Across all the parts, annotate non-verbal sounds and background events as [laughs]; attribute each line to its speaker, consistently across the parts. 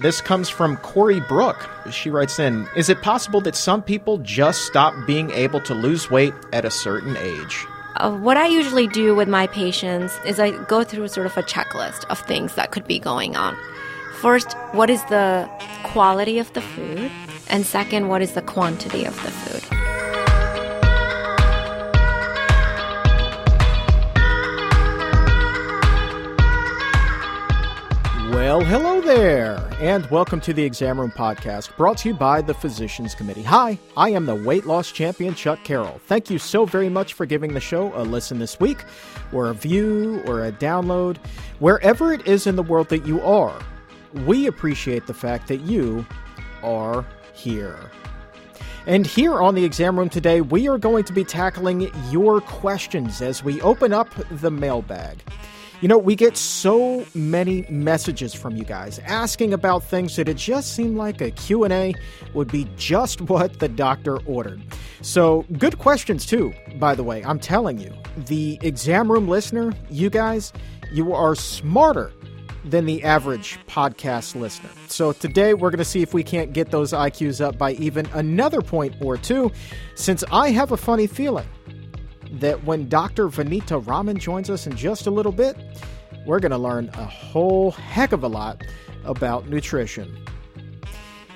Speaker 1: This comes from Corey Brook. She writes in Is it possible that some people just stop being able to lose weight at a certain age?
Speaker 2: Uh, what I usually do with my patients is I go through sort of a checklist of things that could be going on. First, what is the quality of the food? And second, what is the quantity of the food?
Speaker 1: Well, hello there, and welcome to the Exam Room Podcast, brought to you by the Physicians Committee. Hi, I am the weight loss champion, Chuck Carroll. Thank you so very much for giving the show a listen this week, or a view, or a download, wherever it is in the world that you are. We appreciate the fact that you are here. And here on the exam room today, we are going to be tackling your questions as we open up the mailbag. You know, we get so many messages from you guys asking about things that it just seemed like a Q&A would be just what the doctor ordered. So, good questions too, by the way. I'm telling you, the exam room listener, you guys, you are smarter than the average podcast listener. So today we're going to see if we can't get those IQs up by even another point or two, since I have a funny feeling that when Dr. Vanita Rahman joins us in just a little bit, we're going to learn a whole heck of a lot about nutrition.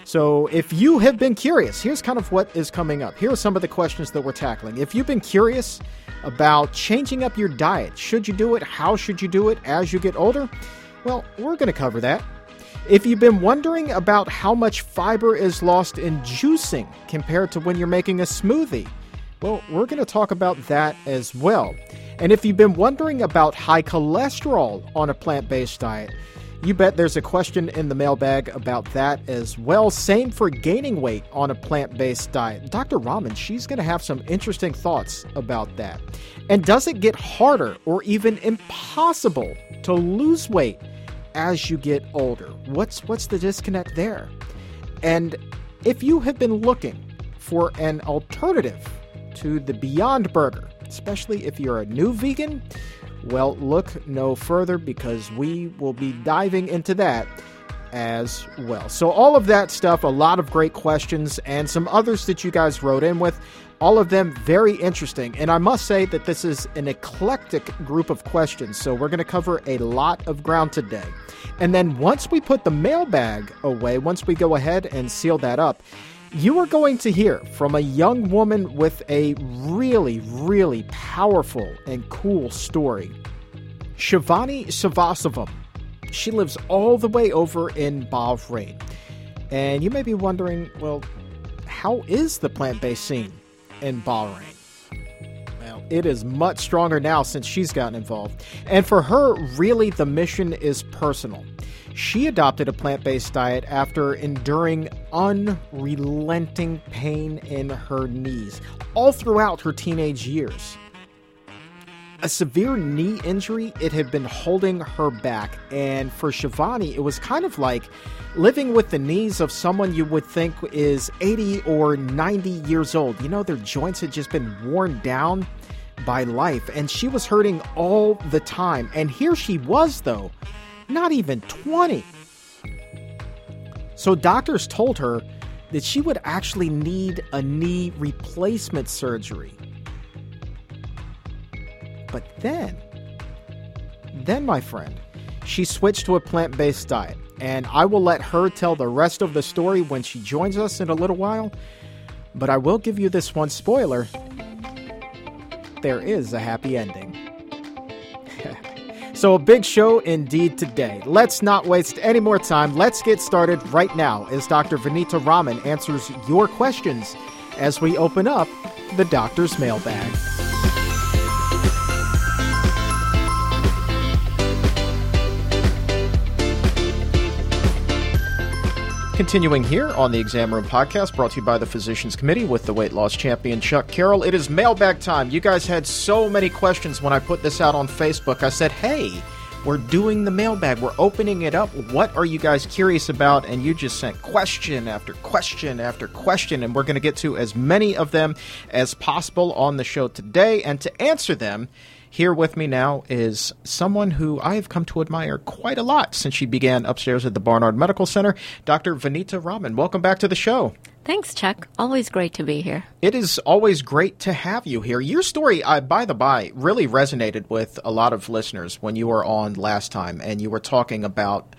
Speaker 1: So, if you have been curious, here's kind of what is coming up. Here are some of the questions that we're tackling. If you've been curious about changing up your diet, should you do it? How should you do it as you get older? Well, we're going to cover that. If you've been wondering about how much fiber is lost in juicing compared to when you're making a smoothie, well, we're going to talk about that as well. And if you've been wondering about high cholesterol on a plant based diet, you bet there's a question in the mailbag about that as well. Same for gaining weight on a plant based diet. Dr. Rahman, she's going to have some interesting thoughts about that. And does it get harder or even impossible to lose weight as you get older? What's, what's the disconnect there? And if you have been looking for an alternative to the Beyond Burger, especially if you're a new vegan, well, look no further because we will be diving into that as well. So, all of that stuff, a lot of great questions, and some others that you guys wrote in with, all of them very interesting. And I must say that this is an eclectic group of questions, so we're going to cover a lot of ground today. And then once we put the mailbag away, once we go ahead and seal that up, you are going to hear from a young woman with a really, really powerful and cool story. Shivani Sathasivam. She lives all the way over in Bahrain. And you may be wondering, well, how is the plant based scene in Bahrain? Well, it is much stronger now since she's gotten involved. And for her, really, the mission is personal. She adopted a plant based diet after enduring unrelenting pain in her knees all throughout her teenage years. A severe knee injury, it had been holding her back, and for Shivani, it was kind of like living with the knees of someone you would think is 80 or 90 years old. You know, their joints had just been worn down by life, and she was hurting all the time. And here she was, though, not even 20. So doctors told her that she would actually need a knee replacement surgery. But then, then, my friend, she switched to a plant based diet. And I will let her tell the rest of the story when she joins us in a little while. But I will give you this one spoiler there is a happy ending. So, a big show indeed today. Let's not waste any more time. Let's get started right now as Dr. Vanita Rahman answers your questions as we open up the doctor's mailbag. Continuing here on the Exam Room Podcast, brought to you by the Physicians Committee with the weight loss champion Chuck Carroll. It is mailbag time. You guys had so many questions when I put this out on Facebook. I said, hey, We're doing the mailbag. We're opening it up. What are you guys curious about? And you just sent question after question after question, and we're going to get to as many of them as possible on the show today. And to answer them, here with me now is someone who I have come to admire quite a lot since she began upstairs at the Barnard Medical Center, Dr. Vanita Rahman. Welcome back to the show.
Speaker 2: Thanks, Chuck. Always great to be here.
Speaker 1: It is always great to have you here. Your story, uh, by the by, really resonated with a lot of listeners when you were on last time and you were talking about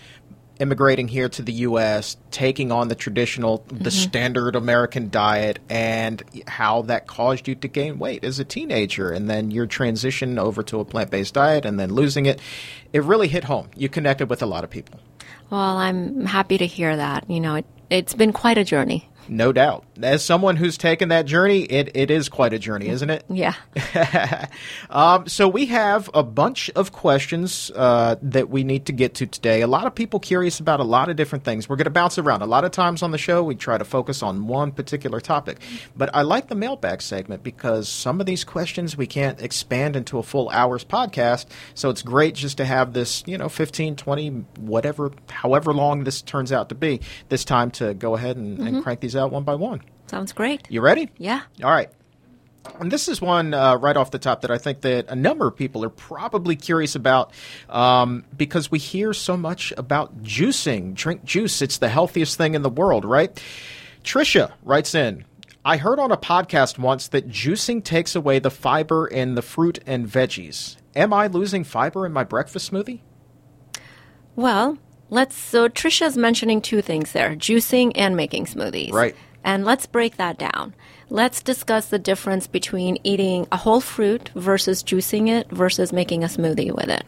Speaker 1: immigrating here to the U.S., taking on the traditional, mm-hmm. the standard American diet, and how that caused you to gain weight as a teenager, and then your transition over to a plant based diet, and then losing it. It really hit home. You connected with a lot of people.
Speaker 2: Well, I'm happy to hear that. You know, it, it's been quite a journey.
Speaker 1: No doubt. As someone who's taken that journey, it, it is quite a journey, isn't it?
Speaker 2: Yeah. [laughs]
Speaker 1: um, so we have a bunch of questions uh, that we need to get to today. A lot of people curious about a lot of different things. We're going to bounce around. A lot of times on the show, we try to focus on one particular topic. But I like the mailbag segment because some of these questions we can't expand into a full hour's podcast. So it's great just to have this, you know, 15, 20, whatever, however long this turns out to be, this time to go ahead and, mm-hmm. and crank these out one by one.
Speaker 2: Sounds great.
Speaker 1: You ready?
Speaker 2: Yeah.
Speaker 1: All right. And this is one uh, right off the top that I think that a number of people are probably curious about um, because we hear so much about juicing. Drink juice; it's the healthiest thing in the world, right? Trisha writes in. I heard on a podcast once that juicing takes away the fiber in the fruit and veggies. Am I losing fiber in my breakfast smoothie?
Speaker 2: Well, Let's so Trisha's mentioning two things there, juicing and making smoothies.
Speaker 1: Right.
Speaker 2: And let's break that down. Let's discuss the difference between eating a whole fruit versus juicing it versus making a smoothie with it.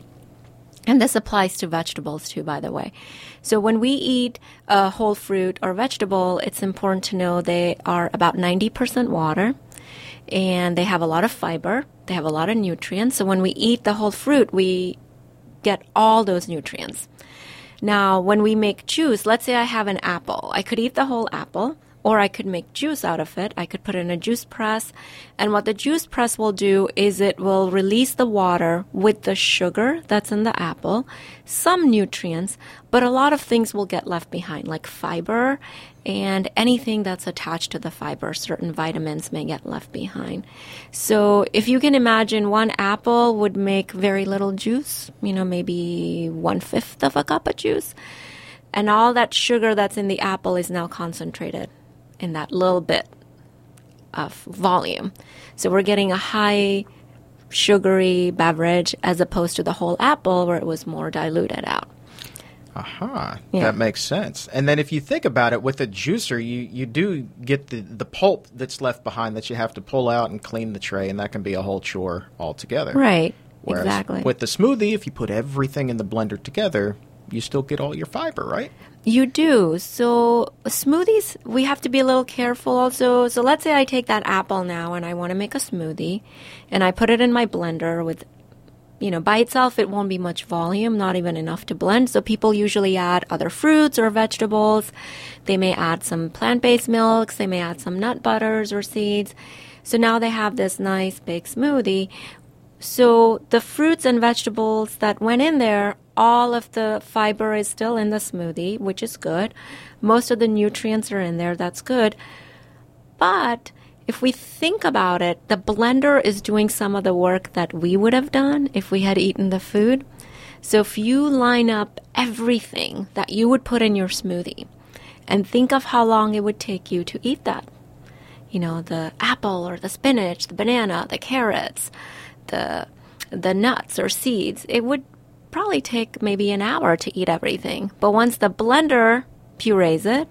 Speaker 2: And this applies to vegetables too, by the way. So when we eat a whole fruit or vegetable, it's important to know they are about 90% water and they have a lot of fiber. They have a lot of nutrients. So when we eat the whole fruit, we get all those nutrients. Now, when we make juice, let's say I have an apple. I could eat the whole apple, or I could make juice out of it. I could put it in a juice press. And what the juice press will do is it will release the water with the sugar that's in the apple, some nutrients, but a lot of things will get left behind, like fiber and anything that's attached to the fiber. Certain vitamins may get left behind. So if you can imagine one apple would make very little juice, you know, maybe one fifth of a cup of juice. And all that sugar that's in the apple is now concentrated in that little bit of volume. So we're getting a high sugary beverage as opposed to the whole apple where it was more diluted out.
Speaker 1: Aha, yeah. that makes sense. And then if you think about it, with a juicer, you, you do get the, the pulp that's left behind that you have to pull out and clean the tray, and that can be a whole chore altogether.
Speaker 2: Right, Whereas exactly.
Speaker 1: With the smoothie, if you put everything in the blender together, you still get all your fiber, right?
Speaker 2: You do. So smoothies, we have to be a little careful also. So let's say I take that apple now and I want to make a smoothie and I put it in my blender with you know, by itself it won't be much volume, not even enough to blend. So people usually add other fruits or vegetables. They may add some plant-based milks, they may add some nut butters or seeds. So now they have this nice big smoothie. So the fruits and vegetables that went in there all of the fiber is still in the smoothie, which is good. Most of the nutrients are in there, that's good. But if we think about it, the blender is doing some of the work that we would have done if we had eaten the food. So if you line up everything that you would put in your smoothie and think of how long it would take you to eat that, you know, the apple or the spinach, the banana, the carrots, the the nuts or seeds, it would probably take maybe an hour to eat everything. But once the blender purees it,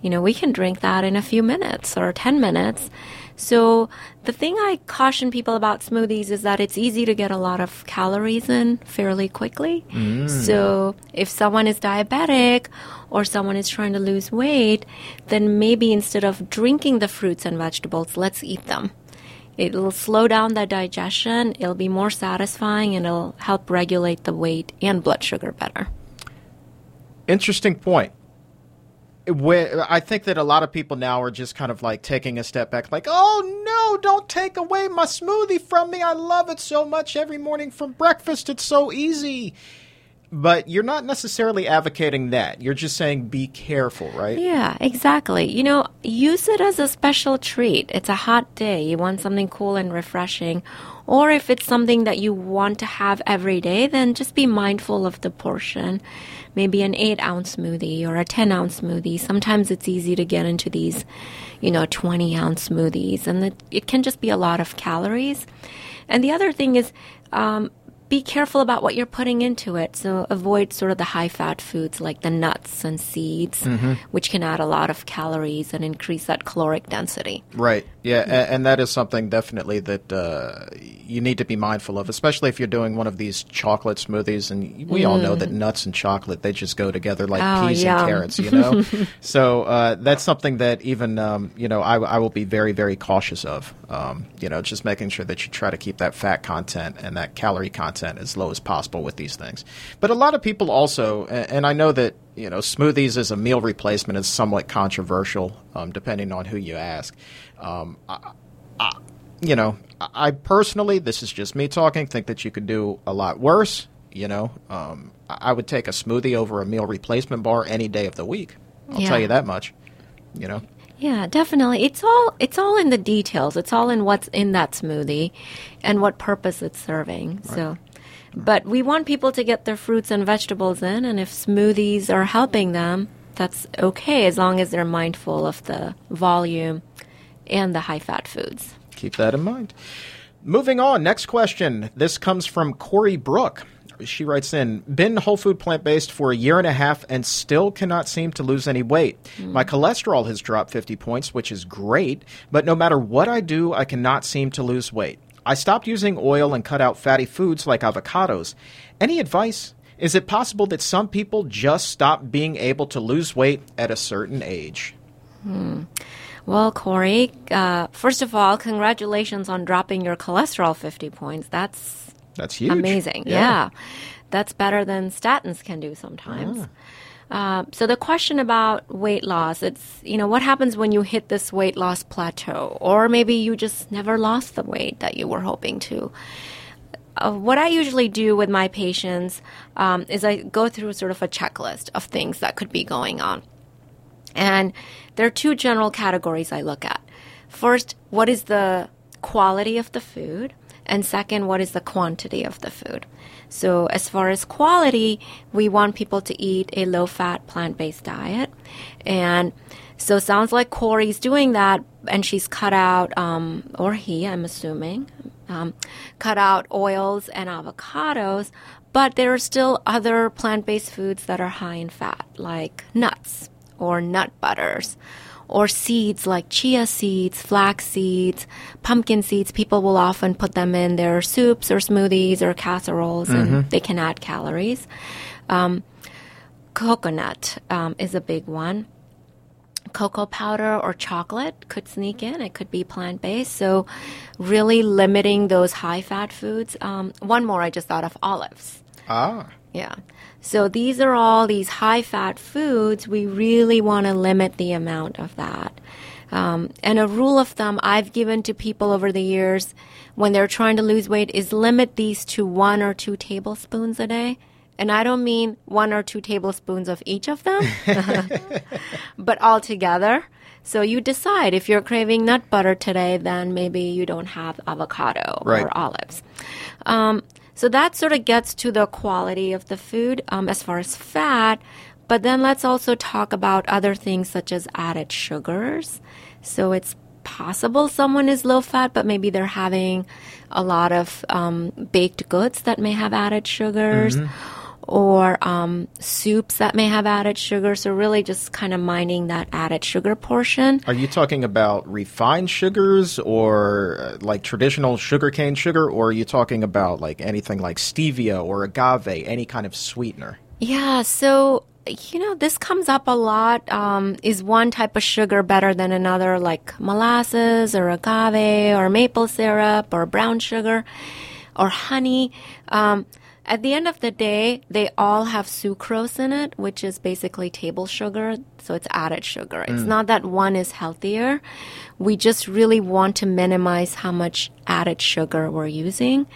Speaker 2: you know, we can drink that in a few minutes or 10 minutes. So the thing I caution people about smoothies is that it's easy to get a lot of calories in fairly quickly. Mm. So if someone is diabetic or someone is trying to lose weight, then maybe instead of drinking the fruits and vegetables, let's eat them. It'll slow down the digestion, it'll be more satisfying, and it'll help regulate the weight and blood sugar better.
Speaker 1: Interesting point. I think that a lot of people now are just kind of like taking a step back, like, oh no, don't take away my smoothie from me. I love it so much every morning for breakfast. It's so easy. But you're not necessarily advocating that. You're just saying be careful, right?
Speaker 2: Yeah, exactly. You know, use it as a special treat. It's a hot day. You want something cool and refreshing. Or if it's something that you want to have every day, then just be mindful of the portion. Maybe an 8 ounce smoothie or a 10 ounce smoothie. Sometimes it's easy to get into these, you know, 20 ounce smoothies, and it, it can just be a lot of calories. And the other thing is, um, be careful about what you're putting into it. So avoid sort of the high fat foods like the nuts and seeds, mm-hmm. which can add a lot of calories and increase that caloric density.
Speaker 1: Right. Yeah. Mm-hmm. And, that is something definitely that uh, you need to be mindful of, especially if you're doing one of these chocolate smoothies. And we mm. all know that mm. nuts and chocolate, they just go together like oh, peas yum. and carrots, you know? [laughs] so uh, that's something that even, um, you know, I, I, will be very, very cautious of. Um, you know, just making sure that you try to keep that fat content and that calorie content as low as possible with these things. But a lot of people also, and I know that you know smoothies as a meal replacement is somewhat controversial, um, depending on who you ask. Um, I, I, you know, I personally, this is just me talking, think that you could do a lot worse. You know, um, I would take a smoothie over a meal replacement bar any day of the week. I'll yeah. tell you that much. You know.
Speaker 2: Yeah, definitely. It's all it's all in the details. It's all in what's in that smoothie and what purpose it's serving. Right. So but we want people to get their fruits and vegetables in and if smoothies are helping them, that's okay as long as they're mindful of the volume and the high fat foods.
Speaker 1: Keep that in mind. Moving on, next question. This comes from Corey Brook she writes in been whole food plant based for a year and a half and still cannot seem to lose any weight. Mm. My cholesterol has dropped 50 points, which is great, but no matter what I do, I cannot seem to lose weight. I stopped using oil and cut out fatty foods like avocados. Any advice? Is it possible that some people just stop being able to lose weight at a certain age?
Speaker 2: Hmm. Well, Corey, uh, first of all, congratulations on dropping your cholesterol 50 points. That's
Speaker 1: that's huge.
Speaker 2: Amazing. Yeah. yeah. That's better than statins can do sometimes. Ah. Uh, so the question about weight loss, it's, you know, what happens when you hit this weight loss plateau? Or maybe you just never lost the weight that you were hoping to. Uh, what I usually do with my patients um, is I go through sort of a checklist of things that could be going on. And there are two general categories I look at. First, what is the quality of the food? And second, what is the quantity of the food? So, as far as quality, we want people to eat a low fat plant based diet. And so, sounds like Corey's doing that, and she's cut out, um, or he, I'm assuming, um, cut out oils and avocados. But there are still other plant based foods that are high in fat, like nuts or nut butters or seeds like chia seeds, flax seeds, pumpkin seeds. People will often put them in their soups or smoothies or casseroles, mm-hmm. and they can add calories. Um, coconut um, is a big one. Cocoa powder or chocolate could sneak in. It could be plant based. So, really limiting those high fat foods. Um, one more I just thought of olives.
Speaker 1: Ah.
Speaker 2: Yeah. So these are all these high fat foods. We really want to limit the amount of that. Um, and a rule of thumb I've given to people over the years when they're trying to lose weight is limit these to one or two tablespoons a day. And I don't mean one or two tablespoons of each of them, [laughs] but all together. So you decide if you're craving nut butter today, then maybe you don't have avocado right. or olives. Um, so that sort of gets to the quality of the food um, as far as fat. But then let's also talk about other things such as added sugars. So it's possible someone is low fat, but maybe they're having a lot of um, baked goods that may have added sugars. Mm-hmm or um, soups that may have added sugar. So, really just kind of minding that added sugar portion.
Speaker 1: Are you talking about refined sugars or uh, like traditional sugarcane sugar, or are you talking about like anything like stevia or agave, any kind of sweetener?
Speaker 2: Yeah, so you know, this comes up a lot. Um, is one type of sugar better than another, like molasses or agave or maple syrup or brown sugar or honey? Um, at the end of the day, they all have sucrose in it, which is basically table sugar. So it's added sugar. It's mm. not that one is healthier. We just really want to minimize how much added sugar we're using.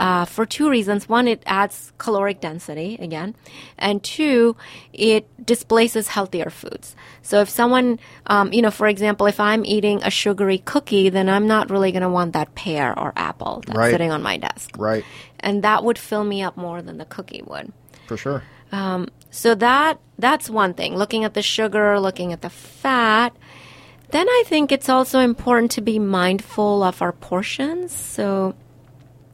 Speaker 2: Uh, for two reasons. One, it adds caloric density again, and two, it displaces healthier foods. So if someone, um, you know, for example, if I'm eating a sugary cookie, then I'm not really going to want that pear or apple that's
Speaker 1: Right.
Speaker 2: sitting on my desk,
Speaker 1: Right.
Speaker 2: and that would fill me up more than the cookie would.
Speaker 1: For sure.
Speaker 2: So that that's one thing. Looking at the sugar, looking at the fat. Then I think it's also important to be mindful of our portions. So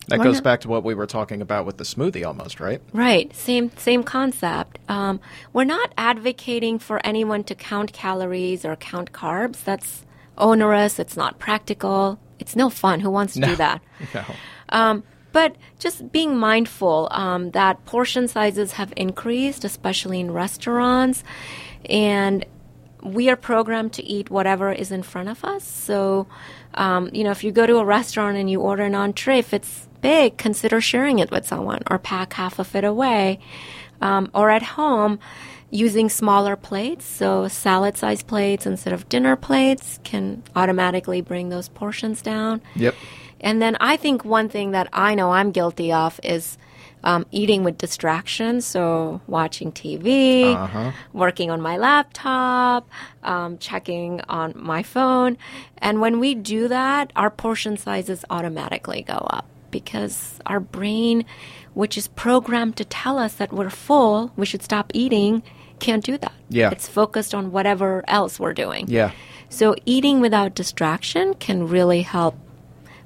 Speaker 1: That
Speaker 2: Why
Speaker 1: goes
Speaker 2: not?
Speaker 1: back to what we were talking about with the smoothie almost, right?
Speaker 2: right, same same concept. Um, we're not advocating for anyone to count calories or count carbs. That's onerous. It's not practical. It's no fun. Who wants to do that? [laughs]
Speaker 1: No.
Speaker 2: Um, but just being mindful um, that portion sizes have increased, especially in restaurants, and we are programmed to eat whatever is in front of us. So, um, you know, if you go to a restaurant and you order an entree, if it's big, consider sharing it with someone or pack half of it away. Um, or at home, using smaller plates, so salad sized plates instead of dinner plates can automatically bring those portions down.
Speaker 1: Yep.
Speaker 2: And then I think one thing that I know I'm guilty of is um, eating with distractions. So watching TV,
Speaker 1: Uh-huh.
Speaker 2: working on my laptop, um, checking on my phone. And when we do that, our portion sizes automatically go up because our brain, which is programmed to tell us that we're full, we should stop eating, can't do that.
Speaker 1: Yeah.
Speaker 2: It's focused on whatever else we're doing.
Speaker 1: Yeah.
Speaker 2: So eating without distraction can really help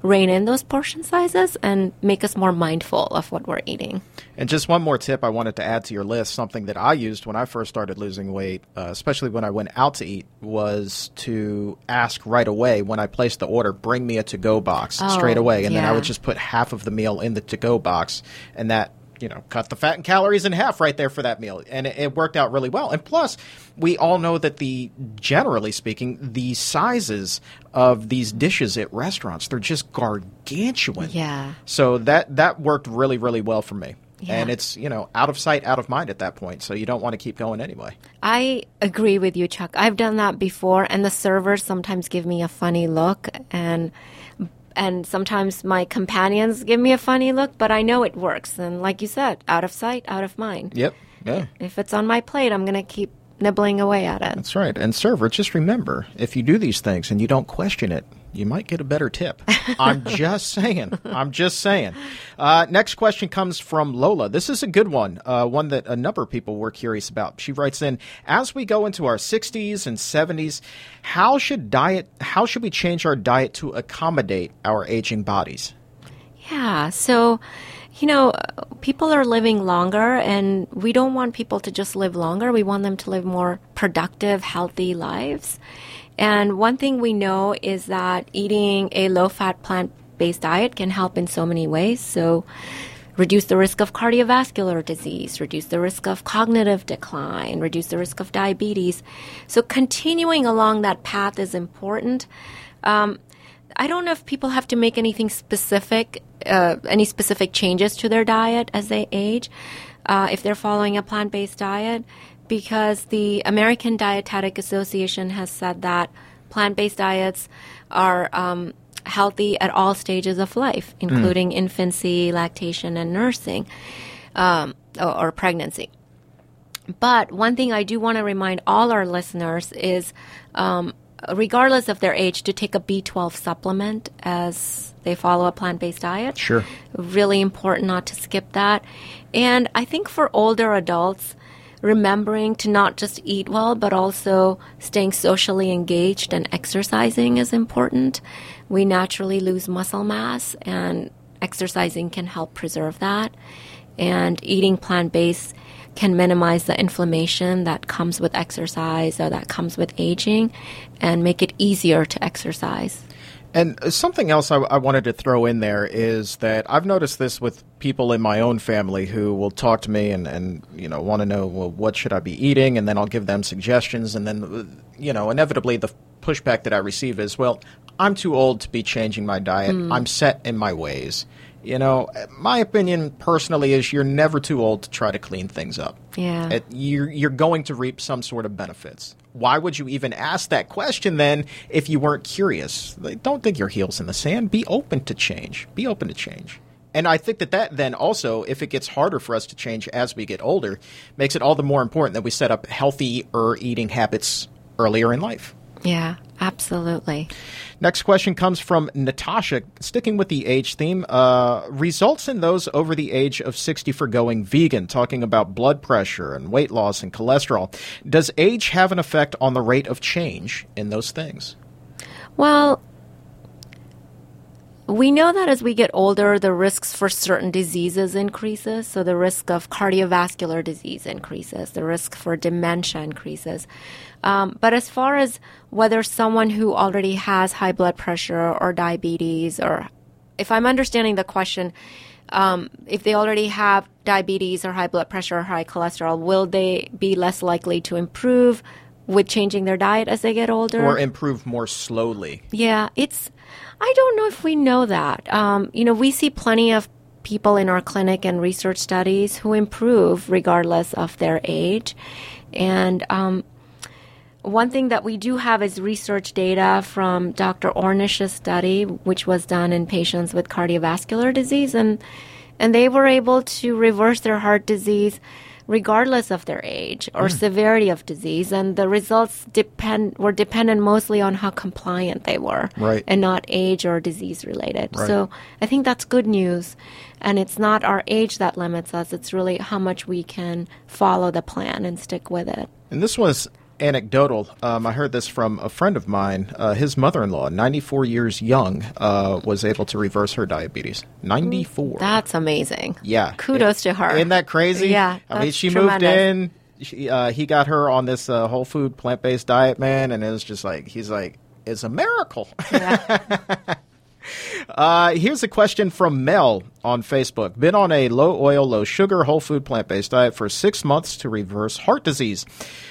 Speaker 2: rein in those portion sizes and make us more mindful of what we're eating.
Speaker 1: And just one more tip I wanted to add to your list, something that I used when I first started losing weight, uh, especially when I went out to eat, was to ask right away when I placed the order, bring me a to go box
Speaker 2: Oh,
Speaker 1: straight away. And then I would just put half of the meal in the to go box. And that, you know, cut the fat and calories in half right there for that meal. And it, it worked out really well. And plus, we all know that the, generally speaking, the sizes of these dishes at restaurants, they're just gargantuan.
Speaker 2: Yeah.
Speaker 1: So that that worked really really well for me.
Speaker 2: Yeah.
Speaker 1: And it's, you know, out of sight, out of mind at that point. So you don't want to keep going anyway.
Speaker 2: I agree with you, Chuck. I've done that before, and the servers sometimes give me a funny look, and and sometimes my companions give me a funny look, but I know it works. And like you said, out of sight, out of mind.
Speaker 1: Yep. Yeah.
Speaker 2: If it's on my plate, I'm gonna keep nibbling away at it.
Speaker 1: That's right. And server, just remember, if you do these things and you don't question it, you might get a better tip. I'm [laughs] just saying. I'm just saying. Uh, next question comes from Lola. This is a good one, uh, one that a number of people were curious about. She writes in, as we go into our 60s and 70s, how should diet? How should we change our diet to accommodate our aging bodies?
Speaker 2: Yeah. So, you know, people are living longer, and we don't want people to just live longer. We want them to live more productive, healthy lives. And one thing we know is that eating a low fat plant based diet can help in so many ways. So, reduce the risk of cardiovascular disease, reduce the risk of cognitive decline, reduce the risk of diabetes. So, continuing along that path is important. Um, I don't know if people have to make anything specific, uh, any specific changes to their diet as they age, uh, if they're following a plant based diet, because the American Dietetic Association has said that plant based diets are um, healthy at all stages of life, including infancy, lactation, and nursing um, or, or pregnancy. But one thing I do want to remind all our listeners is, um, regardless of their age, to take a B12 supplement as they follow a plant based diet.
Speaker 1: Sure.
Speaker 2: Really important not to skip that. And I think for older adults, remembering to not just eat well, but also staying socially engaged and exercising is important. We naturally lose muscle mass, and exercising can help preserve that. And eating plant based can minimize the inflammation that comes with exercise or that comes with aging and make it easier to exercise.
Speaker 1: And something else I, I wanted to throw in there is that I've noticed this with people in my own family who will talk to me and, and you know want to know well what should I be eating? And then I'll give them suggestions. And then you know inevitably the pushback that I receive is well I'm too old to be changing my diet. Hmm. I'm set in my ways. You know my opinion personally is you're never too old to try to clean things up.
Speaker 2: Yeah.
Speaker 1: it, you're you're going to reap some sort of benefits. Why would you even ask that question then if you weren't curious? Like, don't dig your heels in the sand. Be open to change. Be open to change. And I think that that then also, if it gets harder for us to change as we get older, makes it all the more important that we set up healthier eating habits earlier in life.
Speaker 2: Yeah, absolutely.
Speaker 1: Next question comes from Natasha. Sticking with the age theme, uh, results in those over the age of 60 for going vegan, talking about blood pressure and weight loss and cholesterol. Does age have an effect on the rate of change in those things?
Speaker 2: Well, we know that as we get older, the risks for certain diseases increases. So the risk of cardiovascular disease increases, the risk for dementia increases. Um, but as far as whether someone who already has high blood pressure or diabetes, or if I'm understanding the question, um, if they already have diabetes or high blood pressure or high cholesterol, will they be less likely to improve with changing their diet as they get older?
Speaker 1: Or improve more slowly?
Speaker 2: Yeah, it's. I don't know if we know that. Um, you know, we see plenty of people in our clinic and research studies who improve regardless of their age. And um, one thing that we do have is research data from Dr. Ornish's study, which was done in patients with cardiovascular disease, and and they were able to reverse their heart disease regardless of their age or mm. severity of disease and the results depend were dependent mostly on how compliant they were
Speaker 1: right.
Speaker 2: and not age or disease related
Speaker 1: right.
Speaker 2: so i think that's good news and it's not our age that limits us it's really how much we can follow the plan and stick with it
Speaker 1: and this was anecdotal. Um, I heard this from a friend of mine. Uh, his mother in law, 94 years young, uh, was able to reverse her diabetes. 94.
Speaker 2: That's amazing.
Speaker 1: Yeah.
Speaker 2: Kudos
Speaker 1: it,
Speaker 2: to her.
Speaker 1: Isn't that crazy?
Speaker 2: Yeah.
Speaker 1: I mean, she
Speaker 2: tremendous.
Speaker 1: moved in. She, uh, he got her on this uh, whole food, plant based diet, man, and it was just like, he's like, it's a miracle. Yeah. [laughs] Uh, here's a question from Mel on Facebook. Been on a low oil, low sugar, whole food, plant based diet for six months to reverse heart disease.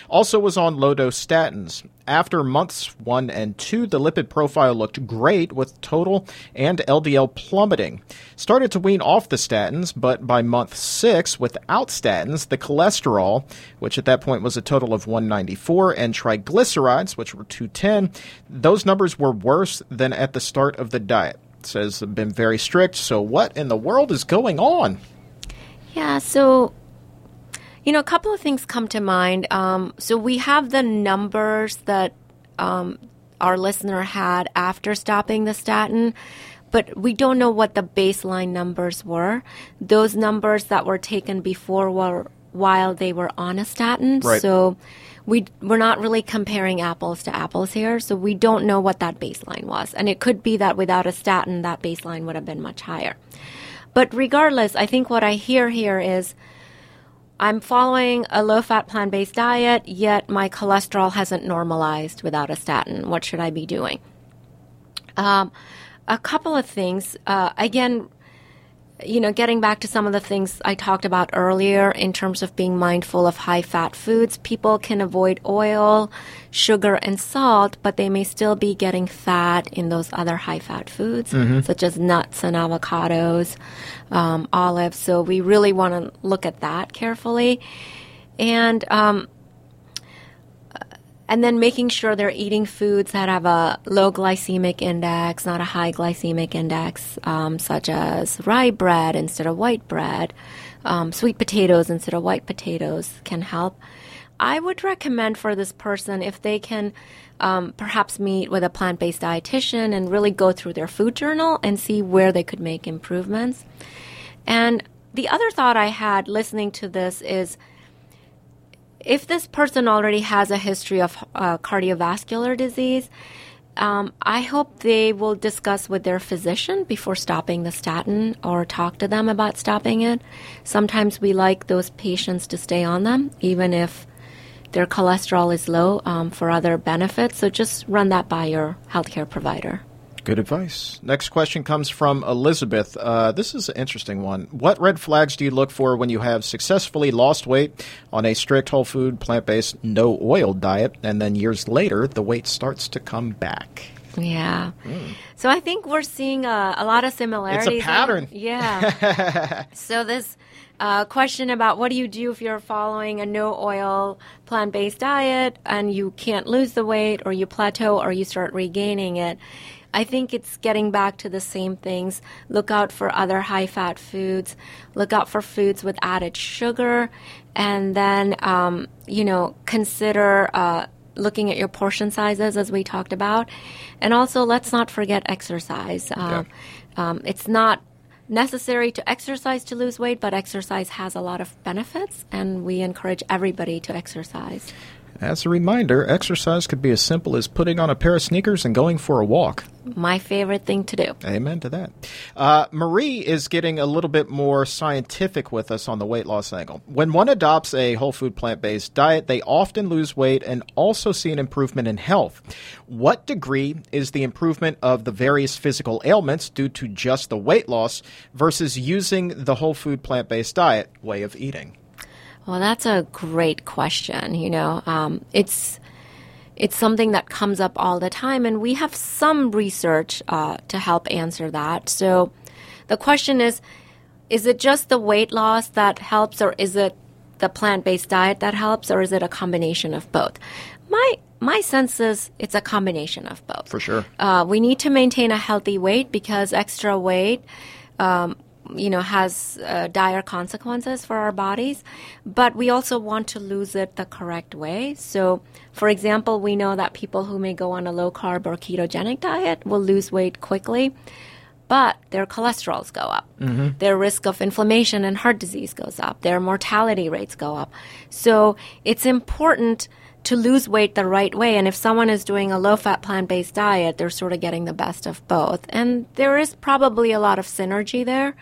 Speaker 1: Also was on low dose statins. After months one and two, the lipid profile looked great with total and LDL plummeting. Started to wean off the statins, but by month six, without statins, the cholesterol, which at that point was a total of 194, and triglycerides, which were 210, those numbers were worse than at the start of the diet. Says been very strict. So what in the world is going on?
Speaker 2: Yeah, so you know, a couple of things come to mind. Um, so we have the numbers that um, our listener had after stopping the statin, but we don't know what the baseline numbers were. Those numbers that were taken before were while they were on a statin.
Speaker 1: Right.
Speaker 2: So we we're not really comparing apples to apples here. So we don't know what that baseline was, and it could be that without a statin, that baseline would have been much higher. But regardless, I think what I hear here is I'm following a low fat plant based diet, yet my cholesterol hasn't normalized without a statin. What should I be doing? Um, a couple of things. Uh, again, you know, getting back to some of the things I talked about earlier in terms of being mindful of high fat foods, people can avoid oil, sugar, and salt, but they may still be getting fat in those other high fat foods,
Speaker 1: mm-hmm.
Speaker 2: such as nuts and avocados, um, olives. So we really want to look at that carefully. And, um, and then making sure they're eating foods that have a low glycemic index, not a high glycemic index, um, such as rye bread instead of white bread, um, sweet potatoes instead of white potatoes can help. I would recommend for this person if they can um, perhaps meet with a plant based dietitian and really go through their food journal and see where they could make improvements. And the other thought I had listening to this is if this person already has a history of uh, cardiovascular disease, um, I hope they will discuss with their physician before stopping the statin or talk to them about stopping it. Sometimes we like those patients to stay on them, even if their cholesterol is low um, for other benefits. So just run that by your healthcare provider.
Speaker 1: Good advice. Next question comes from Elizabeth. Uh, this is an interesting one. What red flags do you look for when you have successfully lost weight on a strict whole food, plant based, no oil diet, and then years later the weight starts to come back?
Speaker 2: Yeah. Mm. So I think we're seeing a, a lot of similarities.
Speaker 1: It's a pattern.
Speaker 2: yeah. [laughs] so this uh, question about what do you do if you're following a no oil plant based diet and you can't lose the weight or you plateau or you start regaining it. I think it's getting back to the same things. Look out for other high fat foods. Look out for foods with added sugar. And then, um, you know, consider uh, looking at your portion sizes as we talked about. And also, let's not forget exercise. Uh, yeah. um, it's not necessary to exercise to lose weight, but exercise has a lot of benefits, and we encourage everybody to exercise.
Speaker 1: As a reminder, exercise could be as simple as putting on a pair of sneakers and going for a walk.
Speaker 2: My favorite thing to do.
Speaker 1: Amen to that. Uh, Marie is getting a little bit more scientific with us on the weight loss angle. When one adopts a whole food plant based diet, they often lose weight and also see an improvement in health. What degree is the improvement of the various physical ailments due to just the weight loss versus using the whole food plant based diet way of eating?
Speaker 2: Well, that's a great question. You know, um, it's it's something that comes up all the time, and we have some research uh, to help answer that. So, the question is: Is it just the weight loss that helps, or is it the plant-based diet that helps, or is it a combination of both? My my sense is it's a combination of both.
Speaker 1: For sure.
Speaker 2: Uh, we need to maintain a healthy weight because extra weight um, you know, has uh, dire consequences for our bodies, but we also want to lose it the correct way. So, for example, we know that people who may go on a low carb or ketogenic diet will lose weight quickly, but their cholesterols go up. Mm-hmm. Their risk of inflammation and heart disease goes up. Their mortality rates go up. So, it's important to lose weight the right way. And if someone is doing a low fat plant based diet, they're sort of getting the best of both. And there is probably a lot of synergy there.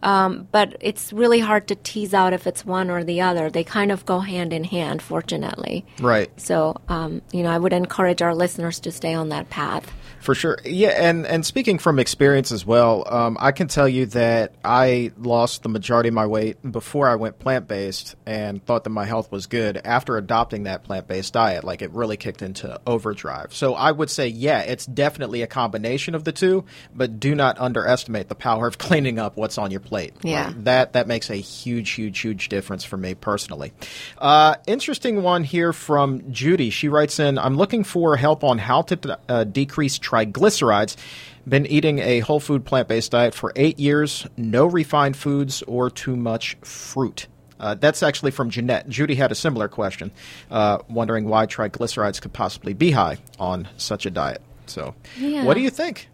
Speaker 2: Um, but it's really hard to tease out if it's one or the other. They kind of go hand in hand, fortunately.
Speaker 1: Right.
Speaker 2: So, um, you know, I would encourage our listeners to stay on that path.
Speaker 1: For sure. Yeah, and, and speaking from experience as well, um, I can tell you that I lost the majority of my weight before I went plant based and thought that my health was good after adopting that plant based diet. Like it really kicked into overdrive. So I would say, yeah, it's definitely a combination of the two, but do not underestimate the power of [laughs] cleaning up what's on your plate.
Speaker 2: Yeah.
Speaker 1: that, that makes a huge, huge, huge difference for me personally. Uh, interesting one here from Judy. She writes in I'm looking for help on how to uh, decrease triglycerides. Been eating a whole food plant based diet for eight years, no refined foods or too much fruit. Uh, that's actually from Jeanette. Judy had a similar question, uh, wondering why triglycerides could possibly be high on such a diet. So, yeah. what do you think?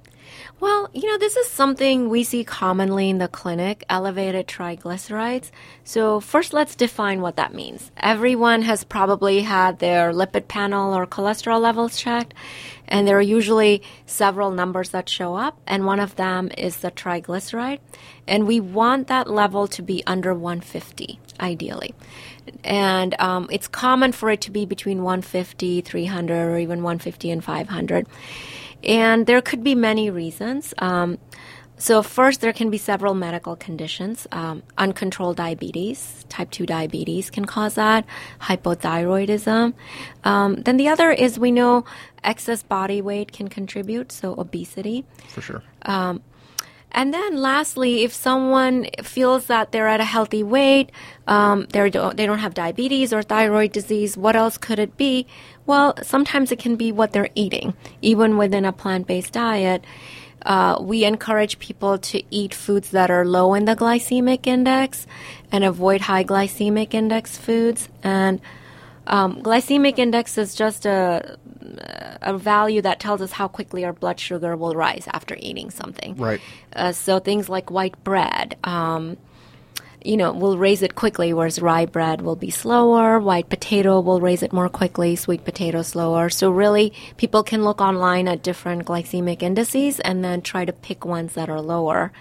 Speaker 2: Well, you know, this is something we see commonly in the clinic elevated triglycerides. So, first, let's define what that means. Everyone has probably had their lipid panel or cholesterol levels checked, and there are usually several numbers that show up, and one of them is the triglyceride. And we want that level to be under 150, ideally. And um, it's common for it to be between 150, 300, or even 150 and 500. And there could be many reasons. Um, so, first, there can be several medical conditions. Um, uncontrolled diabetes, type 2 diabetes can cause that, hypothyroidism. Um, then the other is we know excess body weight can contribute, so obesity.
Speaker 1: For sure.
Speaker 2: Um, and then lastly, if someone feels that they're at a healthy weight, um, they don't have diabetes or thyroid disease, what else could it be? Well, sometimes it can be what they're eating, even within a plant based diet. Uh, we encourage people to eat foods that are low in the glycemic index and avoid high glycemic index foods. And um, glycemic index is just a a value that tells us how quickly our blood sugar will rise after eating something.
Speaker 1: Right.
Speaker 2: Uh, so things like white bread, um, you know, will raise it quickly, whereas rye bread will be slower. White potato will raise it more quickly. Sweet potato slower. So really, people can look online at different glycemic indices and then try to pick ones that are lower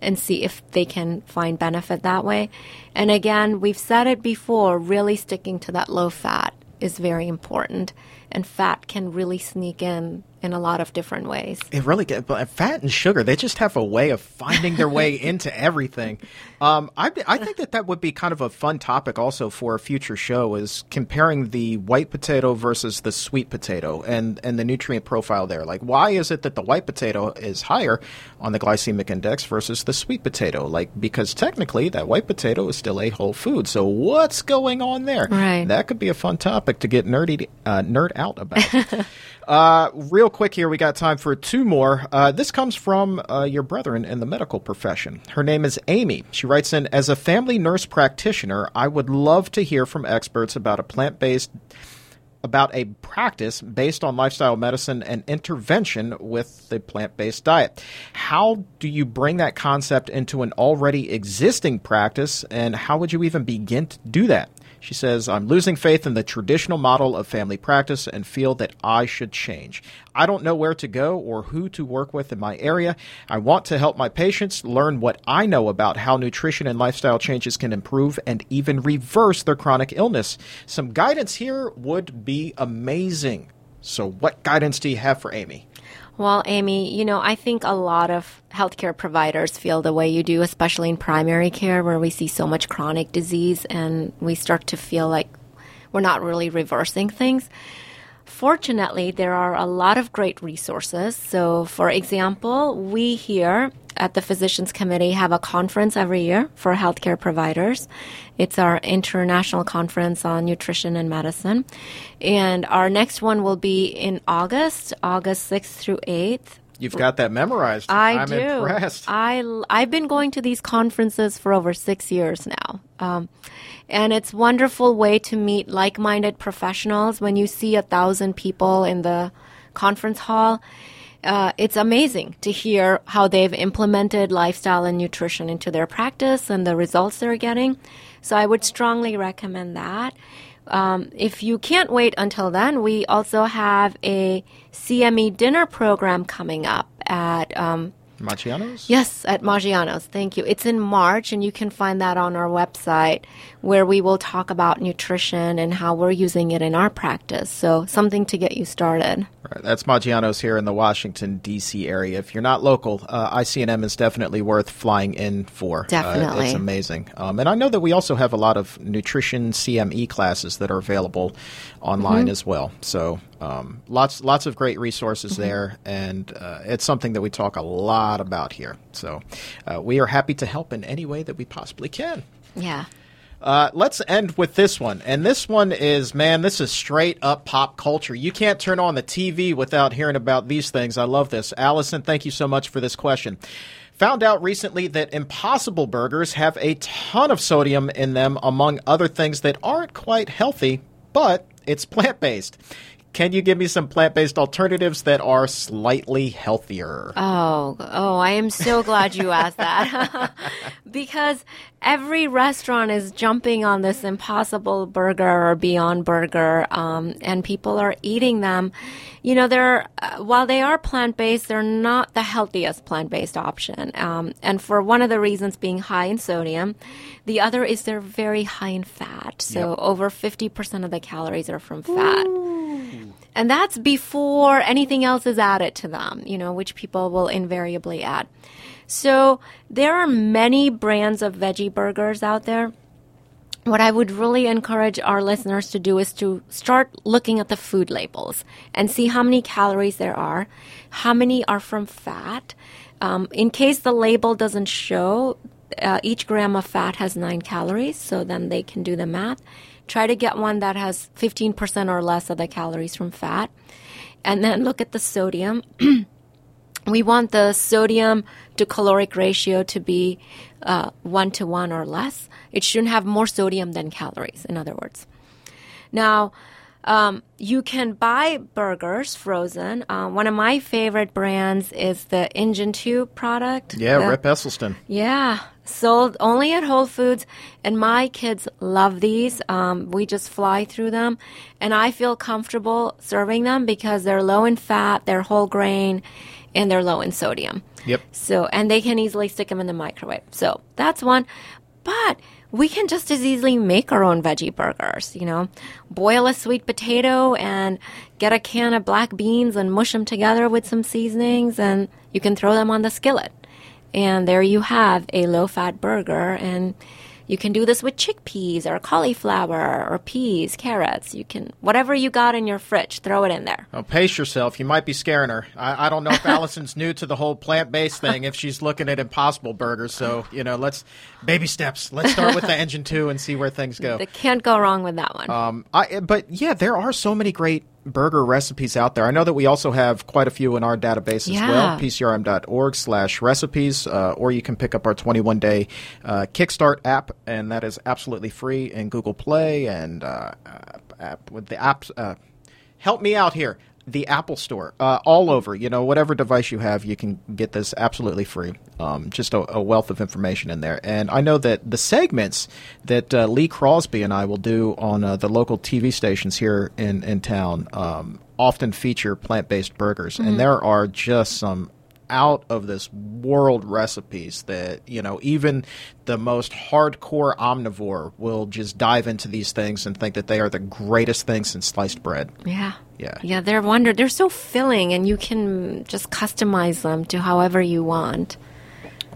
Speaker 2: and see if they can find benefit that way. And again, we've said it before, really sticking to that low fat is very important and fat can really sneak in in a lot of different ways.
Speaker 1: It really get, but fat and sugar, they just have a way of finding their way [laughs] into everything. Um, I, I think that that would be kind of a fun topic also for a future show is comparing the white potato versus the sweet potato and, and the nutrient profile there. Like, why is it that the white potato is higher on the glycemic index versus the sweet potato? Like, because technically that white potato is still a whole food. So what's going on there?
Speaker 2: Right.
Speaker 1: That could be a fun topic to get nerdy, uh, nerd out about. [laughs] Uh, real quick here, we got time for two more. Uh, this comes from uh, your brethren in the medical profession. Her name is Amy. She writes in As a family nurse practitioner, I would love to hear from experts about a plant based about a practice based on lifestyle medicine and intervention with the plant based diet. How do you bring that concept into an already existing practice, and how would you even begin to do that? She says, I'm losing faith in the traditional model of family practice and feel that I should change. I don't know where to go or who to work with in my area. I want to help my patients learn what I know about how nutrition and lifestyle changes can improve and even reverse their chronic illness. Some guidance here would be amazing. So, what guidance do you have for Amy?
Speaker 2: Well, Amy, you know, I think a lot of healthcare providers feel the way you do, especially in primary care where we see so much chronic disease and we start to feel like we're not really reversing things. Fortunately, there are a lot of great resources. So, for example, we here at the Physicians Committee have a conference every year for healthcare providers. It's our international conference on nutrition and medicine. And our next one will be in August, August 6th through 8th.
Speaker 1: You've got that memorized.
Speaker 2: I
Speaker 1: I'm
Speaker 2: do.
Speaker 1: impressed.
Speaker 2: I I've been going to these conferences for over six years now, um, and it's wonderful way to meet like-minded professionals. When you see a thousand people in the conference hall, uh, it's amazing to hear how they've implemented lifestyle and nutrition into their practice and the results they're getting. So I would strongly recommend that. Um, if you can't wait until then, we also have a CME dinner program coming up at um,
Speaker 1: Maggiano's?
Speaker 2: Yes, at Maggiano's. Thank you. It's in March, and you can find that on our website where we will talk about nutrition and how we're using it in our practice. So, something to get you started.
Speaker 1: Right, that's Maggiano's here in the Washington, D.C. area. If you're not local, uh, ICNM is definitely worth flying in for.
Speaker 2: Definitely.
Speaker 1: Uh, it's amazing. Um, and I know that we also have a lot of nutrition CME classes that are available online as well. So um, lots lots of great resources there, and uh, it's something that we talk a lot about here. So uh, we are happy to help in any way that we possibly can.
Speaker 2: Yeah.
Speaker 1: Uh, let's end with this one. And this one is, man, this is straight up pop culture. You can't turn on the TV without hearing about these things. I love this. Allison, thank you so much for this question. Found out recently that Impossible Burgers have a ton of sodium in them, among other things that aren't quite healthy, but it's plant based. Can you give me some plant based alternatives that are slightly healthier?
Speaker 2: Oh, oh, I am so glad you asked that. [laughs] because every restaurant is jumping on this impossible burger or beyond burger, um, and people are eating them. You know, they're, uh, while they are plant based, they're not the healthiest plant based option. Um, and for one of the reasons being high in sodium, the other is they're very high in fat. So
Speaker 1: Yep.
Speaker 2: over 50% of the calories are from fat. And that's before anything else is added to them, you know, which people will invariably add. So there are many brands of veggie burgers out there. What I would really encourage our listeners to do is to start looking at the food labels and see how many calories there are, how many are from fat. Um, in case the label doesn't show, uh, each gram of fat has nine calories, so then they can do the math. Try to get one that has 15% or less of the calories from fat. And then look at the sodium. [clears throat] we want the sodium to caloric ratio to be uh, one to one or less. It shouldn't have more sodium than calories, in other words. Now, um, you can buy burgers frozen. Uh, one of my favorite brands is the Engine 2 product.
Speaker 1: Yeah,
Speaker 2: The-
Speaker 1: Rip Esselstyn.
Speaker 2: yeah, sold only at Whole Foods, and my kids love these. Um, we just fly through them, and I feel comfortable serving them because they're low in fat, they're whole grain, and they're low in sodium.
Speaker 1: Yep.
Speaker 2: So, and they can easily stick them in the microwave. So that's one. But we can just as easily make our own veggie burgers. You know, boil a sweet potato and get a can of black beans and mush them together with some seasonings, and you can throw them on the skillet. And there you have a low fat burger. And you can do this with chickpeas or cauliflower or peas, carrots. You can, whatever you got in your fridge, throw it in there.
Speaker 1: Oh, pace yourself. You might be scaring her. I, I don't know if [laughs] Allison's new to the whole plant based thing, if she's looking at impossible burgers. So, you know, let's, baby steps. Let's start with the engine two and see where things go. [laughs]
Speaker 2: They can't go wrong with that one.
Speaker 1: Um, I, but yeah, there are so many great burger recipes out there. I know that we also have quite a few in our database as
Speaker 2: Yeah.
Speaker 1: well, pcrm.org slash recipes, uh, or you can pick up our 21 day uh, Kickstart app, and that is absolutely free in Google Play and uh, app, app with the apps. Uh, help me out here. The Apple Store, uh, all over. You know, whatever device you have, you can get this absolutely free. Um, just a, a wealth of information in there. And I know that the segments that uh, Lee Crosby and I will do on uh, the local TV stations here in in town um, often feature plant based burgers, and there are just some out of this world recipes that you know even the most hardcore omnivore will just dive into these things and think that they are the greatest things since sliced bread.
Speaker 2: yeah.
Speaker 1: Yeah.
Speaker 2: Yeah, they're wonder. They're so filling, and you can just customize them to however you want.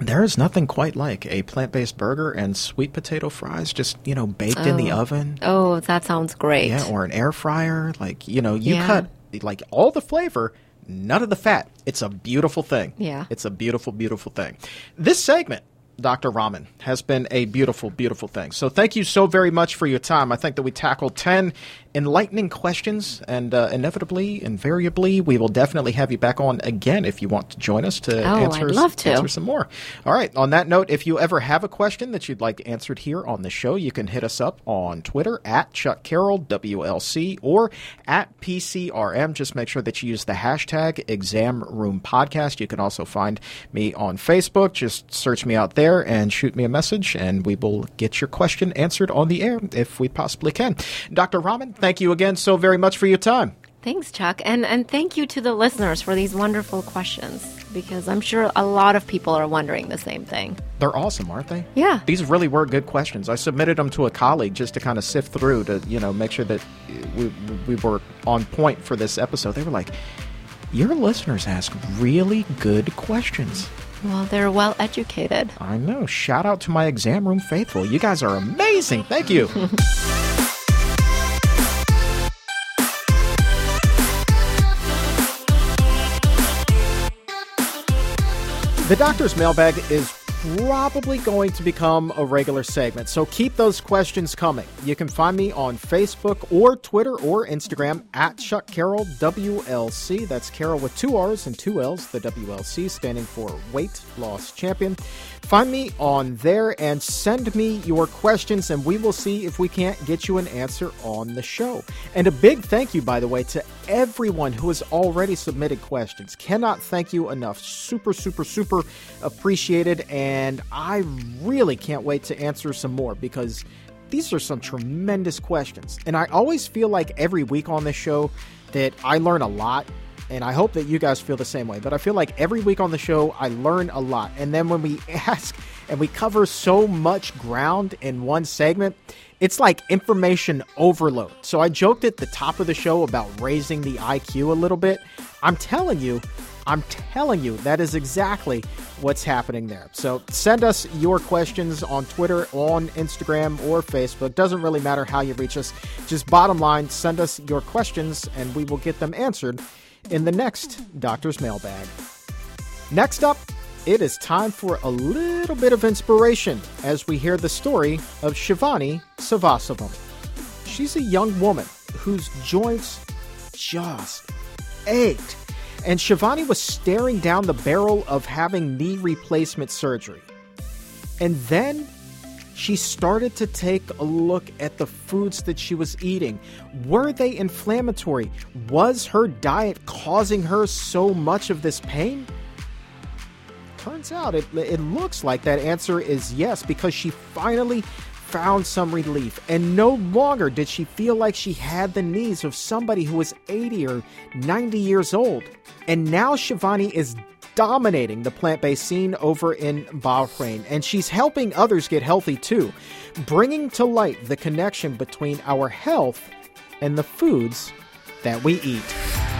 Speaker 1: There is nothing quite like a plant-based burger and sweet potato fries just, you know, baked in the oh. oven.
Speaker 2: Oh, that sounds great.
Speaker 1: Yeah, or an air fryer. Like, you know, you
Speaker 2: Yeah.
Speaker 1: cut like all the flavor, none of the fat. It's a beautiful thing.
Speaker 2: Yeah.
Speaker 1: It's a beautiful, beautiful thing. This segment, Dr. Rahman, has been a beautiful, beautiful thing. So thank you so very much for your time. I think that we tackled 10 enlightening questions, and uh, inevitably, invariably, we will definitely have you back on again if you want to join us to
Speaker 2: Oh,
Speaker 1: answer,
Speaker 2: I'd love to.
Speaker 1: answer some more. All right. On that note, if you ever have a question that you'd like answered here on the show, you can hit us up on Twitter at Chuck Carroll WLC or at PCRM. Just make sure that you use the hashtag Exam Room Podcast. You can also find me on Facebook. Just search me out there and shoot me a message, and we will get your question answered on the air if we possibly can. Dr. Rahman, thank you again so very much for your time.
Speaker 2: Thanks, Chuck. And and thank you to the listeners for these wonderful questions because I'm sure a lot of people are wondering the same thing.
Speaker 1: They're awesome, aren't they?
Speaker 2: Yeah.
Speaker 1: These really were good questions. I submitted them to a colleague just to kind of sift through to, you know, make sure that we, we were on point for this episode. They were like, your listeners ask really good questions.
Speaker 2: Well, they're well educated.
Speaker 1: I know. Shout out to my exam room faithful. You guys are amazing. Thank you. [laughs] The doctor's mailbag is probably going to become a regular segment, so keep those questions coming. You can find me on Facebook or Twitter or Instagram at Chuck Carroll WLC. That's Carroll with two R's and two L's, the WLC standing for Weight Loss Champion. Find me on there and send me your questions, and we will see if we can't get you an answer on the show. And a big thank you, by the way, to everyone who has already submitted questions. Cannot thank you enough. Super, super, super appreciated. And I really can't wait to answer some more because these are some tremendous questions. And I always feel like every week on this show that I learn a lot. And I hope that you guys feel the same way. But I feel like every week on the show, I learn a lot. And then when we [laughs] ask and we cover so much ground in one segment, it's like information overload. So I joked at the top of the show about raising the IQ a little bit. I'm telling you, I'm telling you, that is exactly what's happening there. So send us your questions on Twitter, on Instagram, or Facebook. Doesn't really matter how you reach us. Just bottom line, send us your questions and we will get them answered in the next Doctor's Mailbag. Next up, it is time for a little bit of inspiration as we hear the story of Shivani Sathasivam. She's a young woman whose joints just ached. And Shivani was staring down the barrel of having knee replacement surgery. And then she started to take a look at the foods that she was eating. Were they inflammatory? Was her diet causing her so much of this pain? Turns out it, it looks like that answer is yes because she finally found some relief and no longer did she feel like she had the knees of somebody who was 80 or 90 years old. And now Shivani is dominating the plant based scene over in Bahrain, and she's helping others get healthy too, bringing to light the connection between our health and the foods that we eat.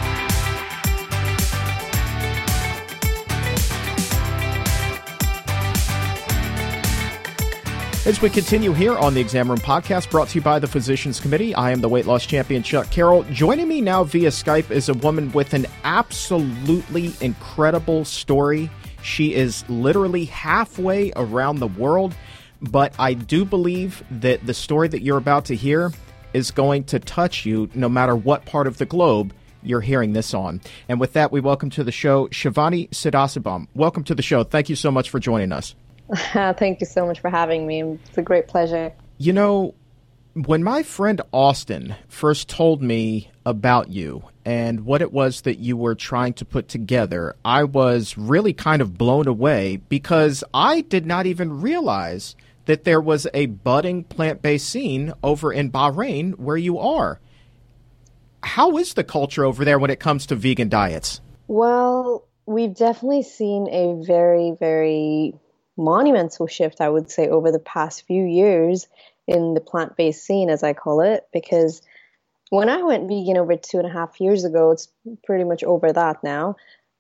Speaker 1: As we continue here on the Exam Room Podcast, brought to you by the Physicians Committee, I am the weight loss champion, Chuck Carroll. Joining me now via Skype is a woman with an absolutely incredible story. She is literally halfway around the world, but I do believe that the story that you're about to hear is going to touch you no matter what part of the globe you're hearing this on. And with that, we welcome to the show Shivani Sathasivam. Welcome to the show. Thank you so much for joining us. [laughs]
Speaker 3: Thank you so much for having me. It's a great pleasure.
Speaker 1: You know, when my friend Austin first told me about you and what it was that you were trying to put together, I was really kind of blown away because I did not even realize that there was a budding plant based scene over in Bahrain where you are. How is the culture over there when it comes to vegan diets?
Speaker 3: Well, we've definitely seen a very, very monumental shift, I would say, over the past few years in the plant based scene, as I call it, because when I went vegan over two and a half years ago, it's pretty much over that now.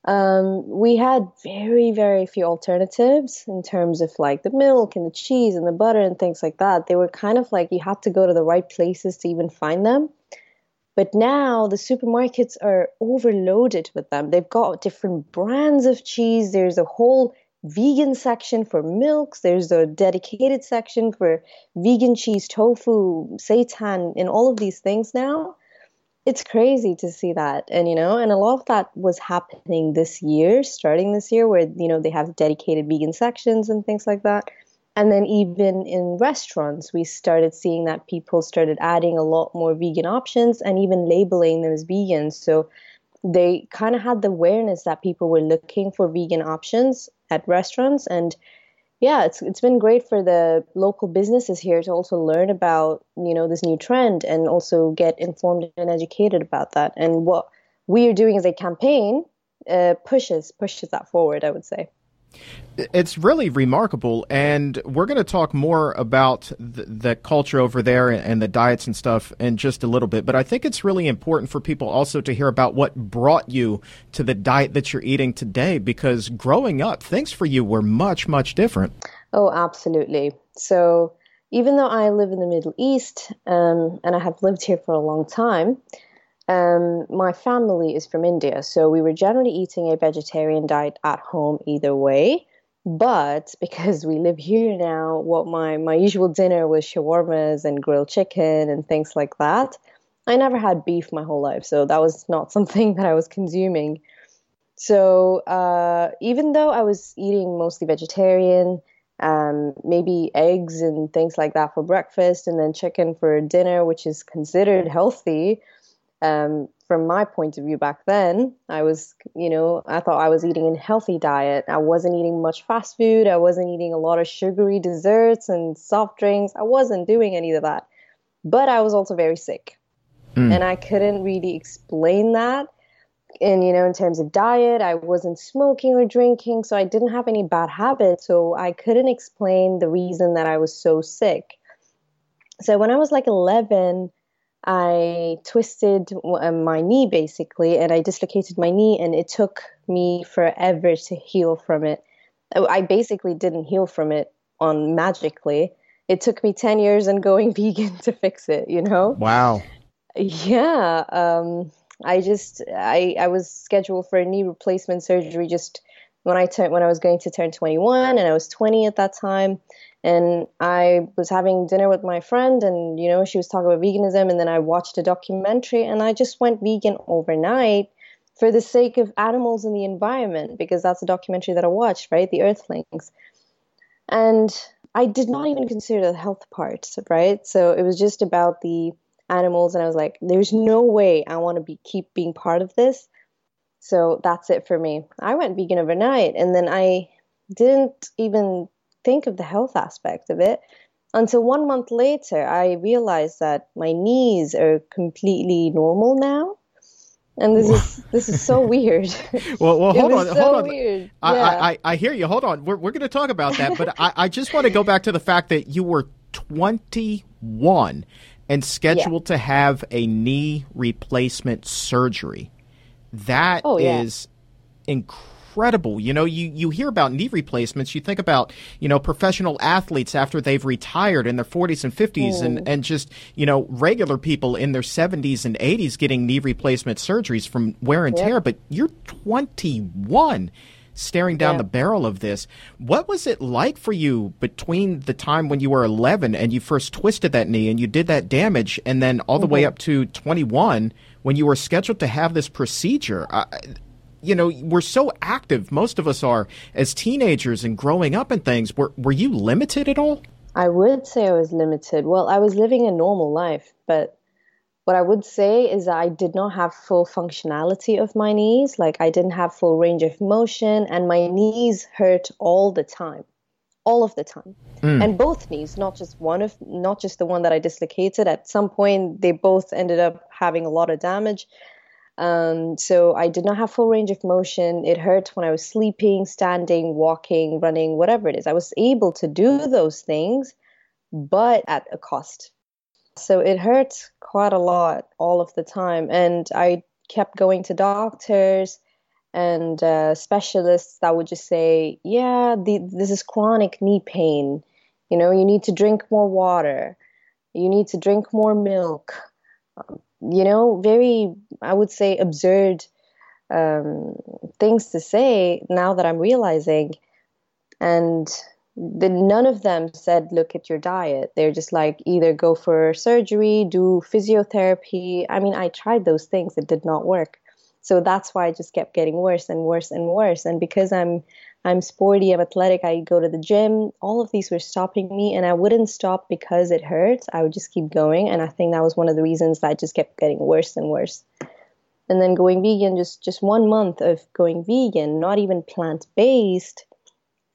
Speaker 3: Um, we had very, very few alternatives in terms of like the milk and the cheese and the butter and things like that. They were kind of like you had to go to the right places to even find them. But now the supermarkets are overloaded with them. They've got different brands of cheese. There's a whole vegan section for milks. There's a dedicated section for vegan cheese, tofu, seitan, and all of these things now. It's crazy to see that. And, you know, and a lot of that was happening this year, starting this year, where, you know, they have dedicated vegan sections and things like that. And then even in restaurants, we started seeing that people started adding a lot more vegan options and even labeling them as vegan. So they kind of had the awareness that people were looking for vegan options at restaurants. And yeah it's it's been great for the local businesses here to also learn about you know this new trend and also get informed and educated about that. And what we are doing as a campaign uh, pushes pushes that forward i would say
Speaker 1: it's really remarkable, and we're going to talk more about the, the, culture over there and the diets and stuff in just a little bit. But I think it's really important for people also to hear about what brought you to the diet that you're eating today, because growing up, things for you were much, much different.
Speaker 3: Oh, absolutely. So even though I live in the Middle East um, and I have lived here for a long time, um, my family is from India, so we were generally eating a vegetarian diet at home either way. But because we live here now, what my, my usual dinner was shawarmas and grilled chicken and things like that. I never had beef my whole life, so that was not [laughs] something that I was consuming. So uh, even though I was eating mostly vegetarian, um, maybe eggs and things like that for breakfast, and then chicken for dinner, which is considered healthy, um, from my point of view back then, I was, you know, I thought I was eating a healthy diet. I wasn't eating much fast food. I wasn't eating a lot of sugary desserts and soft drinks. I wasn't doing any of that. But I was also very sick. Mm. And I couldn't really explain that. And, you know, in terms of diet, I wasn't smoking or drinking. So I didn't have any bad habits. So I couldn't explain the reason that I was so sick. So when I was like 11, I twisted uh, my knee basically, and I dislocated my knee, and it took me forever to heal from it. Oh, I basically didn't heal from it on magically. It took me 10 years and going [laughs] vegan to fix it, you know?
Speaker 1: Wow.
Speaker 3: Yeah. Um, I just, I, I was scheduled for a knee replacement surgery just when I turned, when I was going to turn 21 and I was 20 at that time and I was having dinner with my friend, and you know, she was talking about veganism, and then I watched a documentary, and I just went vegan overnight for the sake of animals and the environment, because that's a documentary that I watched, right? The Earthlings. And I did not even consider the health part, right? So it was just about the animals, and I was like, there's no way I want to be keep being part of this. So that's it for me. I went vegan overnight, and then I didn't even think of the health aspect of it until one month later I realized that my knees are completely normal now. and this is this is so [laughs] weird.
Speaker 1: well, well, hold on,
Speaker 3: so
Speaker 1: hold on.
Speaker 3: Weird.
Speaker 1: I,
Speaker 3: yeah.
Speaker 1: I, I, I hear you. Hold on. We're, we're going to talk about that, but I, I just want to go back to the fact that you were 21 and scheduled yeah. to have a knee replacement surgery. That
Speaker 3: oh, yeah.
Speaker 1: is incredible. You know, you, you hear about knee replacements, you think about, you know, professional athletes after they've retired in their 40s and 50s and, and just, you know, regular people in their 70s and 80s getting knee replacement surgeries from wear and tear, but you're 21 staring down yeah. the barrel of this. What was it like for you between the time when you were 11 and you first twisted that knee and you did that damage, and then all the mm-hmm. way up to 21 when you were scheduled to have this procedure? You know, we're so active. Most of us are as teenagers and growing up and things. Were were you limited at all?
Speaker 3: I would say I was limited. Well, I was living a normal life, but what I would say is I did not have full functionality of my knees. Like I didn't have full range of motion, and my knees hurt all the time, all of the time, mm. and both knees, not just one of, not just the one that I dislocated. At some point, they both ended up having a lot of damage. Um, so I did not have full range of motion. It hurt when I was sleeping, standing, walking, running, whatever it is. I was able to do those things, but at a cost so it hurt quite a lot all of the time. And I kept going to doctors and uh, specialists that would just say, yeah, the, this is chronic knee pain. You know, you need to drink more water. You need to drink more milk. You know, very, I would say, absurd um, things to say now that I'm realizing. And the, none of them said look at your diet. They're just like either go for surgery do physiotherapy. I mean i tried those things. It did not work. So that's why i just kept getting worse and worse and worse. And because i'm i'm sporty i'm athletic i go to the gym. All of these were stopping me and i wouldn't stop because it hurt i would just keep going and i think that was one of the reasons that i just kept getting worse and worse. And then going vegan just just one month of going vegan not even plant based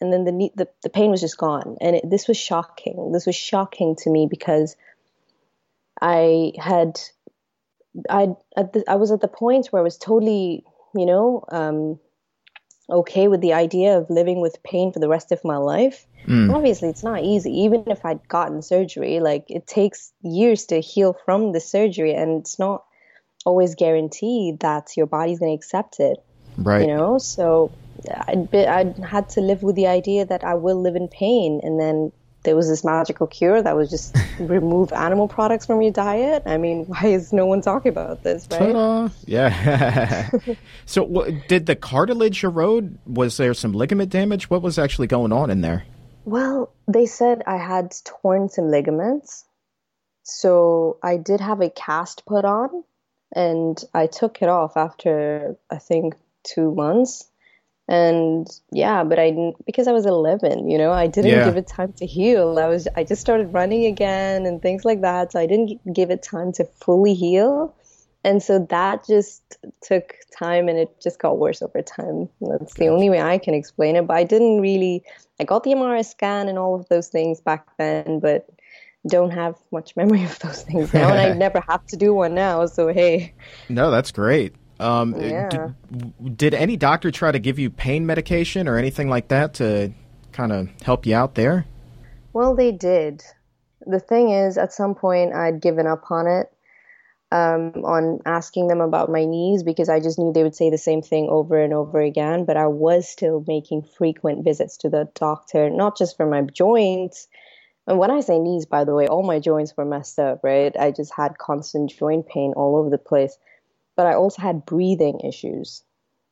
Speaker 3: and then the the, the pain was just gone. And it, this was shocking. This was shocking to me because i had i at the, i was at the point where i was totally you know um, okay with the idea of living with pain for the rest of my life. Mm. obviously it's not easy. Even if i'd gotten surgery like it takes years to heal from the surgery and it's not always guaranteed that your body's going to accept it
Speaker 1: right.
Speaker 3: you know? So I'd, be, I'd had to live with the idea that I will live in pain, and then there was this magical cure that was just [laughs] remove animal products from your diet. I mean, why is no one talking about this, right?
Speaker 1: Ta-da. Yeah. [laughs] so, w- did the cartilage erode? Was there some ligament damage? What was actually going on in there?
Speaker 3: Well, they said I had torn some ligaments. So, I did have a cast put on, and I took it off after, I think, two months and yeah but i didn't because i was 11 you know i didn't yeah. give it time to heal. I was i just started running again and things like that. So i didn't give it time to fully heal. And so that just took time and it just got worse over time. That's the only way i can explain it. But i didn't really i got the mri scan and all of those things back then but don't have much memory of those things now. And i [laughs] never have to do one now. So hey.
Speaker 1: No that's great um,
Speaker 3: yeah.
Speaker 1: did, did any doctor try to give you pain medication or anything like that to kind of help you out there?
Speaker 3: Well, they did. The thing is, at some point, I'd given up on it, um, on asking them about my knees because I just knew they would say the same thing over and over again. But I was still making frequent visits to the doctor, not just for my joints. And when I say knees, by the way, all my joints were messed up, right? I just had constant joint pain all over the place but I also had breathing issues.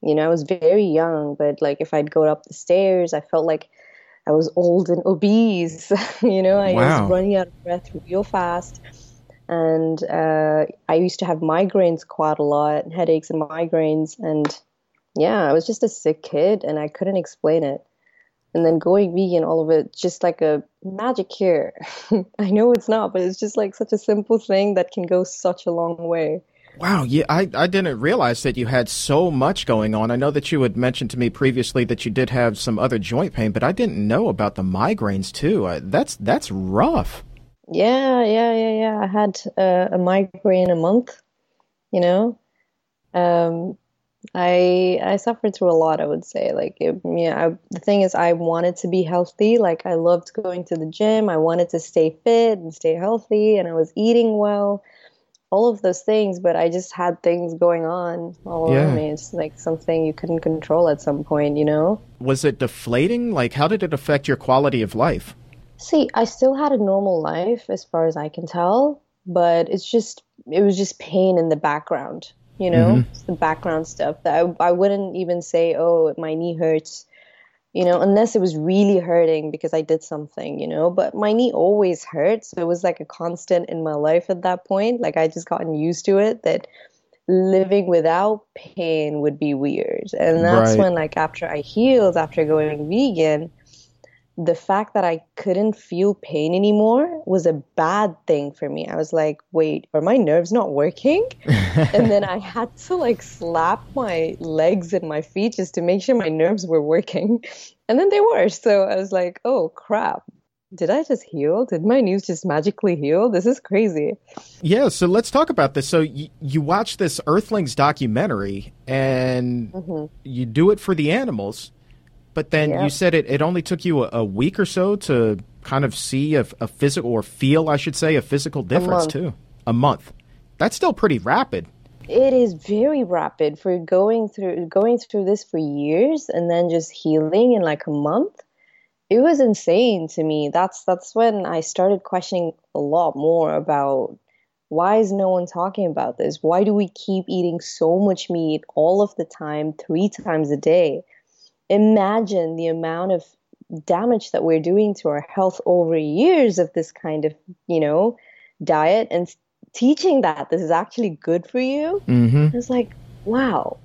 Speaker 3: You know, I was very young, but like if I'd go up the stairs, I felt like I was old and obese. [laughs] you know, I wow. was running out of breath real fast. And uh, I used to have migraines quite a lot, headaches and migraines. And yeah, I was just a sick kid and I couldn't explain it. And then going vegan, all of it, just like a magic cure. [laughs] I know it's not, but it's just like such a simple thing that can go such a long way.
Speaker 1: Wow, yeah, I, I didn't realize that you had so much going on. I know that you had mentioned to me previously that you did have some other joint pain, but I didn't know about the migraines too. Uh, that's that's rough.
Speaker 3: Yeah, yeah, yeah, yeah. I had uh, a migraine a month, you know, Um, I I suffered through a lot. I would say, like, it, yeah. I, the thing is, I wanted to be healthy. Like, I loved going to the gym. I wanted to stay fit and stay healthy, and I was eating well. All of those things, but I just had things going on all yeah. around me. It's like something you couldn't control at some point, you know.
Speaker 1: Was it deflating? Like, how did it affect your quality of life?
Speaker 3: See, I still had a normal life as far as I can tell, but it's just it was just pain in the background you know, mm-hmm. the background stuff that I, I wouldn't even say, oh, my knee hurts, you know, unless it was really hurting because I did something, you know, but my knee always hurt. So it was like a constant in my life at that point. Like I just gotten used to it that living without pain would be weird. And that's right. when, like, after I healed, after going vegan, the fact that I couldn't feel pain anymore was a bad thing for me. I was like, wait, are my nerves not working? [laughs] and then I had to like slap my legs and my feet just to make sure my nerves were working. And then they were. So I was like, oh crap. Did I just heal? Did my knees just magically heal? This is crazy.
Speaker 1: Yeah, so let's talk about this. So y- you watch this Earthlings documentary and mm-hmm. you do it for the animals but then you said it, it only took you a, a, week or so to kind of see a, a, physical, or feel, I should say, a physical difference, a too. A month. That's still pretty rapid.
Speaker 3: It is very rapid for going through going through this for years and then just healing in like a month. It was insane to me. That's that's when I started questioning a lot more about why is no one talking about this? Why do we keep eating so much meat all of the time, three times a day? Imagine the amount of damage that we're doing to our health over years of this kind of, you know, diet and teaching that this is actually good for you. Mm-hmm. It's like, wow,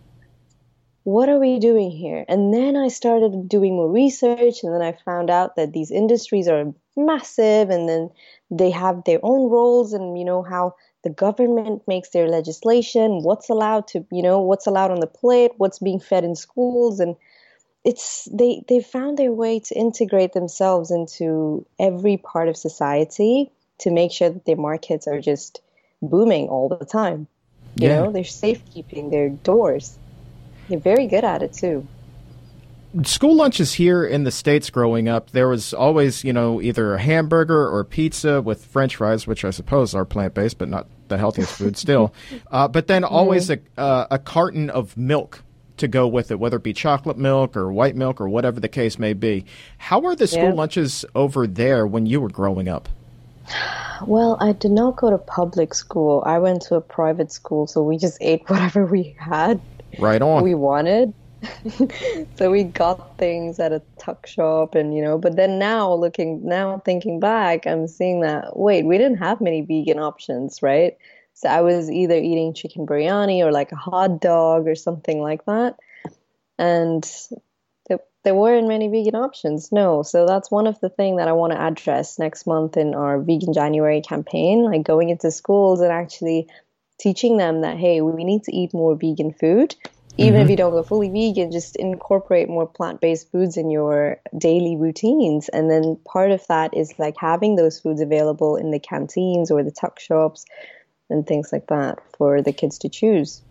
Speaker 3: what are we doing here? And then I started doing more research, and then I found out that these industries are massive, and then they have their own roles, and you know how the government makes their legislation, what's allowed to, you know, what's allowed on the plate, what's being fed in schools, and it's they they found their way to integrate themselves into every part of society to make sure that their markets are just booming all the time. You yeah. know, they're safekeeping their doors. They're very good at it too.
Speaker 1: School lunches here in the States growing up, there was always, you know, either a hamburger or pizza with french fries, which I suppose are plant based, but not the healthiest food still. [laughs] Uh, but then always a, uh, a carton of milk to go with it, whether it be chocolate milk or white milk or whatever the case may be. How were the school yeah. lunches over there when you were growing up?
Speaker 3: Well, I did not go to public school. I went to a private school, so we just ate [laughs] whatever we had.
Speaker 1: Right on.
Speaker 3: We wanted. [laughs] so we got things at a tuck shop and you know, but then now looking now thinking back, I'm seeing that wait, we didn't have many vegan options, right? So I was either eating chicken biryani or like a hot dog or something like that. And there, there weren't many vegan options, no. So that's one of the things that I want to address next month in our Vegan January campaign, like going into schools and actually teaching them that, hey, we need to eat more vegan food. Even mm-hmm. if you don't go fully vegan, just incorporate more plant based foods in your daily routines. And then part of that is like having those foods available in the canteens or the tuck shops and things like that for the kids to choose.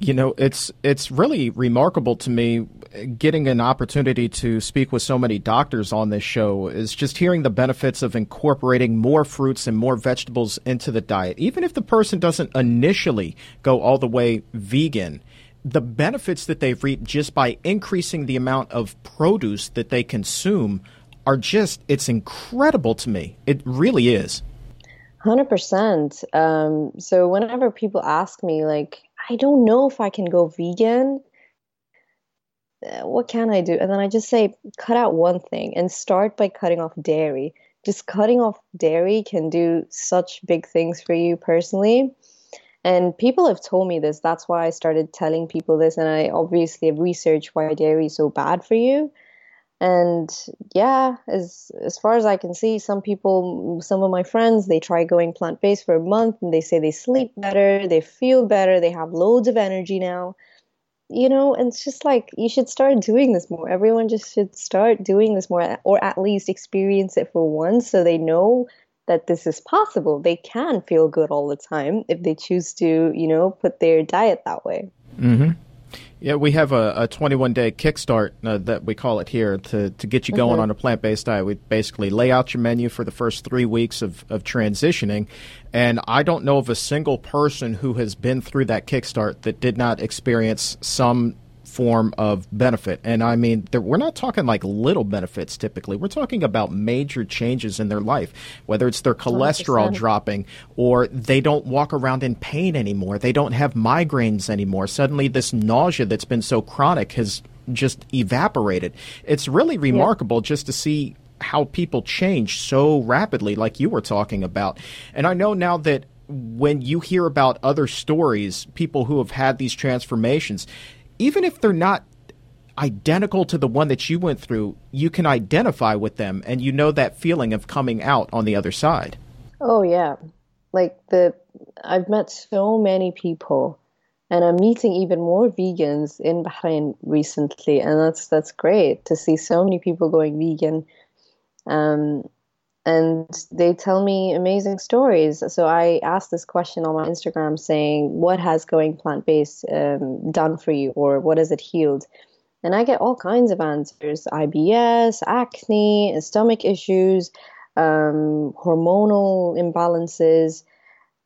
Speaker 1: You know, it's it's really remarkable to me getting an opportunity to speak with so many doctors on this show is just hearing the benefits of incorporating more fruits and more vegetables into the diet. Even if the person doesn't initially go all the way vegan, the benefits that they've reaped just by increasing the amount of produce that they consume are just it's incredible to me. It really is.
Speaker 3: Hundred um, percent. So whenever people ask me, like, I don't know if I can go vegan. Uh, what can I do? And then I just say, cut out one thing and start by cutting off dairy. Just cutting off dairy can do such big things for you personally. And people have told me this. That's why I started telling people this. And I obviously have researched why dairy is so bad for you. And yeah, as as far as I can see, some people, some of my friends, they try going plant based for a month and they say they sleep better, they feel better, they have loads of energy now. You know, and it's just like you should start doing this more. Everyone just should start doing this more, or at least experience it for once, so they know that this is possible. They can feel good all the time if they choose to, you know, put their diet that way.
Speaker 1: Mm-hmm. Yeah, we have a, a 21 day kickstart uh, that we call it here to, to get you going mm-hmm. on a plant based diet. We basically lay out your menu for the first three weeks of, of transitioning. And I don't know of a single person who has been through that kickstart that did not experience some form of benefit. And I mean, we're not talking like little benefits typically. We're talking about major changes in their life, whether it's their cholesterol 100%. dropping or they don't walk around in pain anymore. They don't have migraines anymore. Suddenly, this nausea that's been so chronic has just evaporated. It's really remarkable yeah. just to see how people change so rapidly, like you were talking about. And I know now that when you hear about other stories, people who have had these transformations, even if they're not identical to the one that you went through, you can identify with them and you know that feeling of coming out on the other side.
Speaker 3: Oh yeah. Like the I've met so many people and I'm meeting even more vegans in Bahrain recently and that's that's great to see so many people going vegan. Um and they tell me amazing stories. So I asked this question on my Instagram saying, What has going plant based um, done for you, or what has it healed? And I get all kinds of answers IBS, acne, stomach issues, um, hormonal imbalances,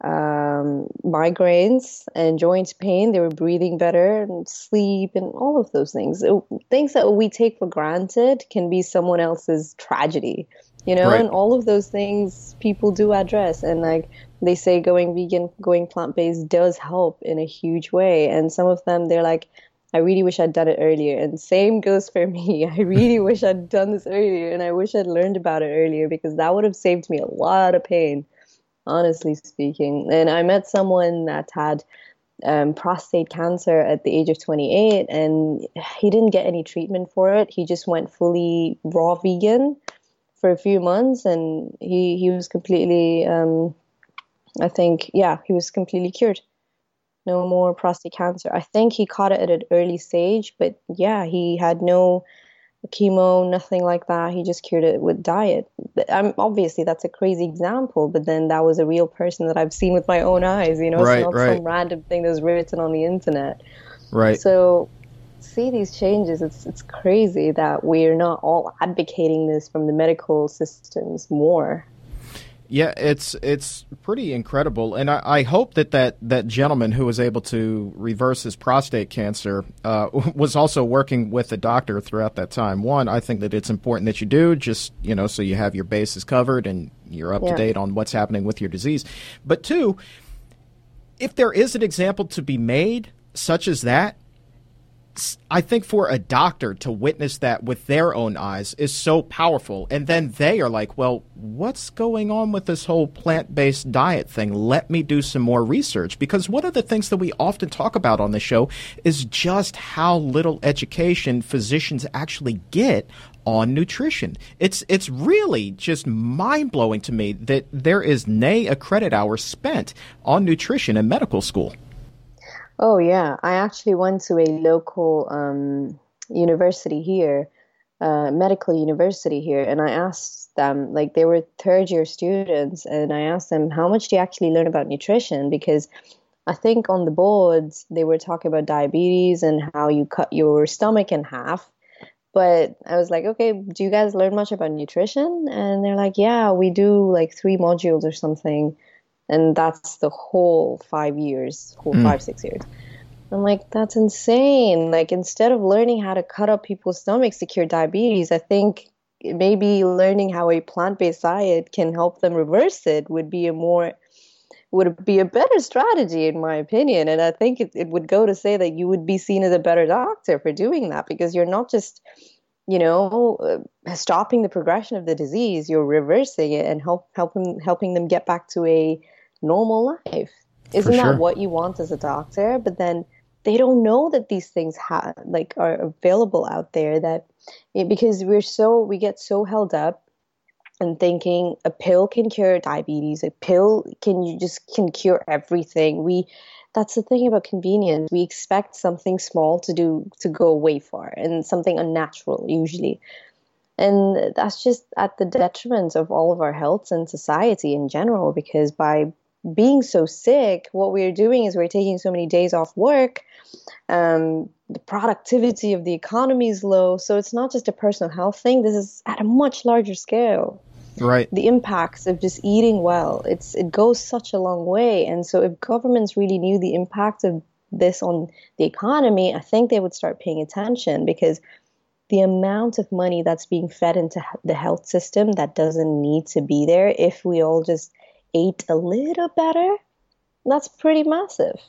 Speaker 3: um, migraines, and joint pain. They were breathing better, and sleep, and all of those things. Things that we take for granted can be someone else's tragedy you know right. and all of those things people do address. And like they say going vegan going plant-based does help in a huge way. And some of them they're like i really wish i'd done it earlier. And same goes for me. [laughs] I really [laughs] wish i'd done this earlier and i wish i'd learned about it earlier because that would have saved me a lot of pain honestly speaking. And i met someone that had um, prostate cancer at the age of 28 and he didn't get any treatment for it. He just went fully raw vegan for a few months, and he he was completely. Um, I think yeah, he was completely cured. No more prostate cancer. I think he caught it at an early stage, but yeah, he had no chemo, nothing like that. He just cured it with diet. I'm obviously that's a crazy example, but then that was a real person that I've seen with my own eyes. You know, right, it's not right. some random thing that was written on the internet.
Speaker 1: Right.
Speaker 3: So see these changes, it's it's crazy that we're not all advocating this from the medical systems more.
Speaker 1: Yeah, it's it's pretty incredible, and I, I, hope that, that that gentleman who was able to reverse his prostate cancer uh, [laughs] was also working with a doctor throughout that time. One, I think that it's important that you do, just you know, so you have your bases covered and you're up yeah. to date on what's happening with your disease. But two, if there is an example to be made, such as that, I think for a doctor to witness that with their own eyes is so powerful. And then they are like, well, what's going on with this whole plant based diet thing? Let me do some more research. Because one of the things that we often talk about on the show is just how little education physicians actually get on nutrition. It's it's really just mind blowing to me that there is nay a credit hour spent on nutrition in medical school.
Speaker 3: Oh yeah, I actually went to a local um, university here, uh, medical university here, and I asked them, like they were third year students, and I asked them how much do you actually learn about nutrition because I think on the boards they were talking about diabetes and how you cut your stomach in half. But I was like, okay, do you guys learn much about nutrition? And they're like, yeah, we do like three modules or something and that's the whole five years, whole mm. five six years. I'm like, that's insane. Like instead of learning how to cut up people's stomachs to cure diabetes, I think maybe learning how a plant-based diet can help them reverse it would be a more would be a better strategy in my opinion and i think it, it would go to say that you would be seen as a better doctor for doing that because you're not just you know uh, stopping the progression of the disease you're reversing it and help helping helping them get back to a normal life. Isn't sure. that what you want as a doctor? But then they don't know that these things have like are available out there that it, because we're so we get so held up and thinking a pill can cure diabetes a pill can you just can cure everything we that's the thing about convenience we expect something small to do to go way far and something unnatural usually and that's just at the detriment of all of our health and society in general because by being so sick, what we're doing is we're taking so many days off work. Um, the productivity of the economy is low. So it's not just a personal health thing. This is at a much larger scale.
Speaker 1: Right.
Speaker 3: The impacts of just eating well, it's it goes such a long way. And so if governments really knew the impact of this on the economy, I think they would start paying attention because the amount of money that's being fed into the health system that doesn't need to be there if we all just ate a little better, that's pretty massive.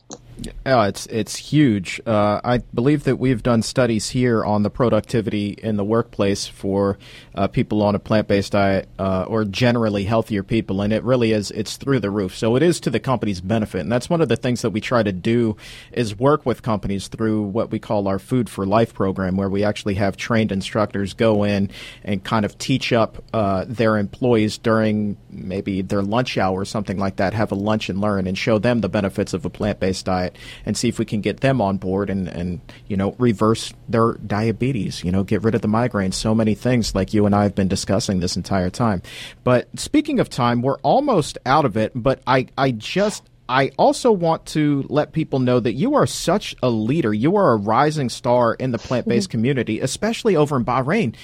Speaker 1: Oh, it's it's huge. Uh, I believe that we've done studies here on the productivity in the workplace for uh, people on a plant-based diet uh, or generally healthier people, and it really is it's through the roof. So it is to the company's benefit, and that's one of the things that we try to do is work with companies through what we call our Food for Life program, where we actually have trained instructors go in and kind of teach up uh, their employees during maybe their lunch hour or something like that, have a lunch and learn, and show them the benefits of a plant-based diet diet and see if we can get them on board and, and you know reverse their diabetes you know get rid of the migraines so many things like you and I have been discussing this entire time. But speaking of time we're almost out of it but I I just I also want to let people know that you are such a leader. You are a rising star in the plant based [laughs] community, especially over in Bahrain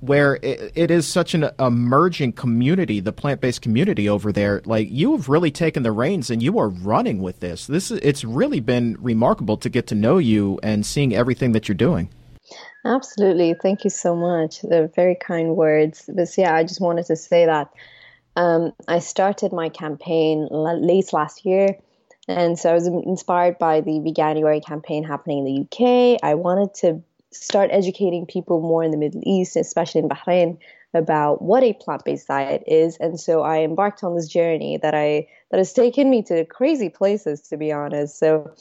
Speaker 1: where it, it is such an emerging community, the plant-based community over there. Like you have really taken the reins and you are running with this. This is, it's really been remarkable to get to know you and seeing everything that you're doing.
Speaker 3: Absolutely. Thank you so much. They're very kind words. But yeah, I just wanted to say that um, I started my campaign late last year. And so I was inspired by the Veganuary campaign happening in the UK. I wanted to start educating people more in the Middle East, especially in Bahrain, about what a plant-based diet is. And so I embarked on this journey that I that has taken me to crazy places, to be honest. So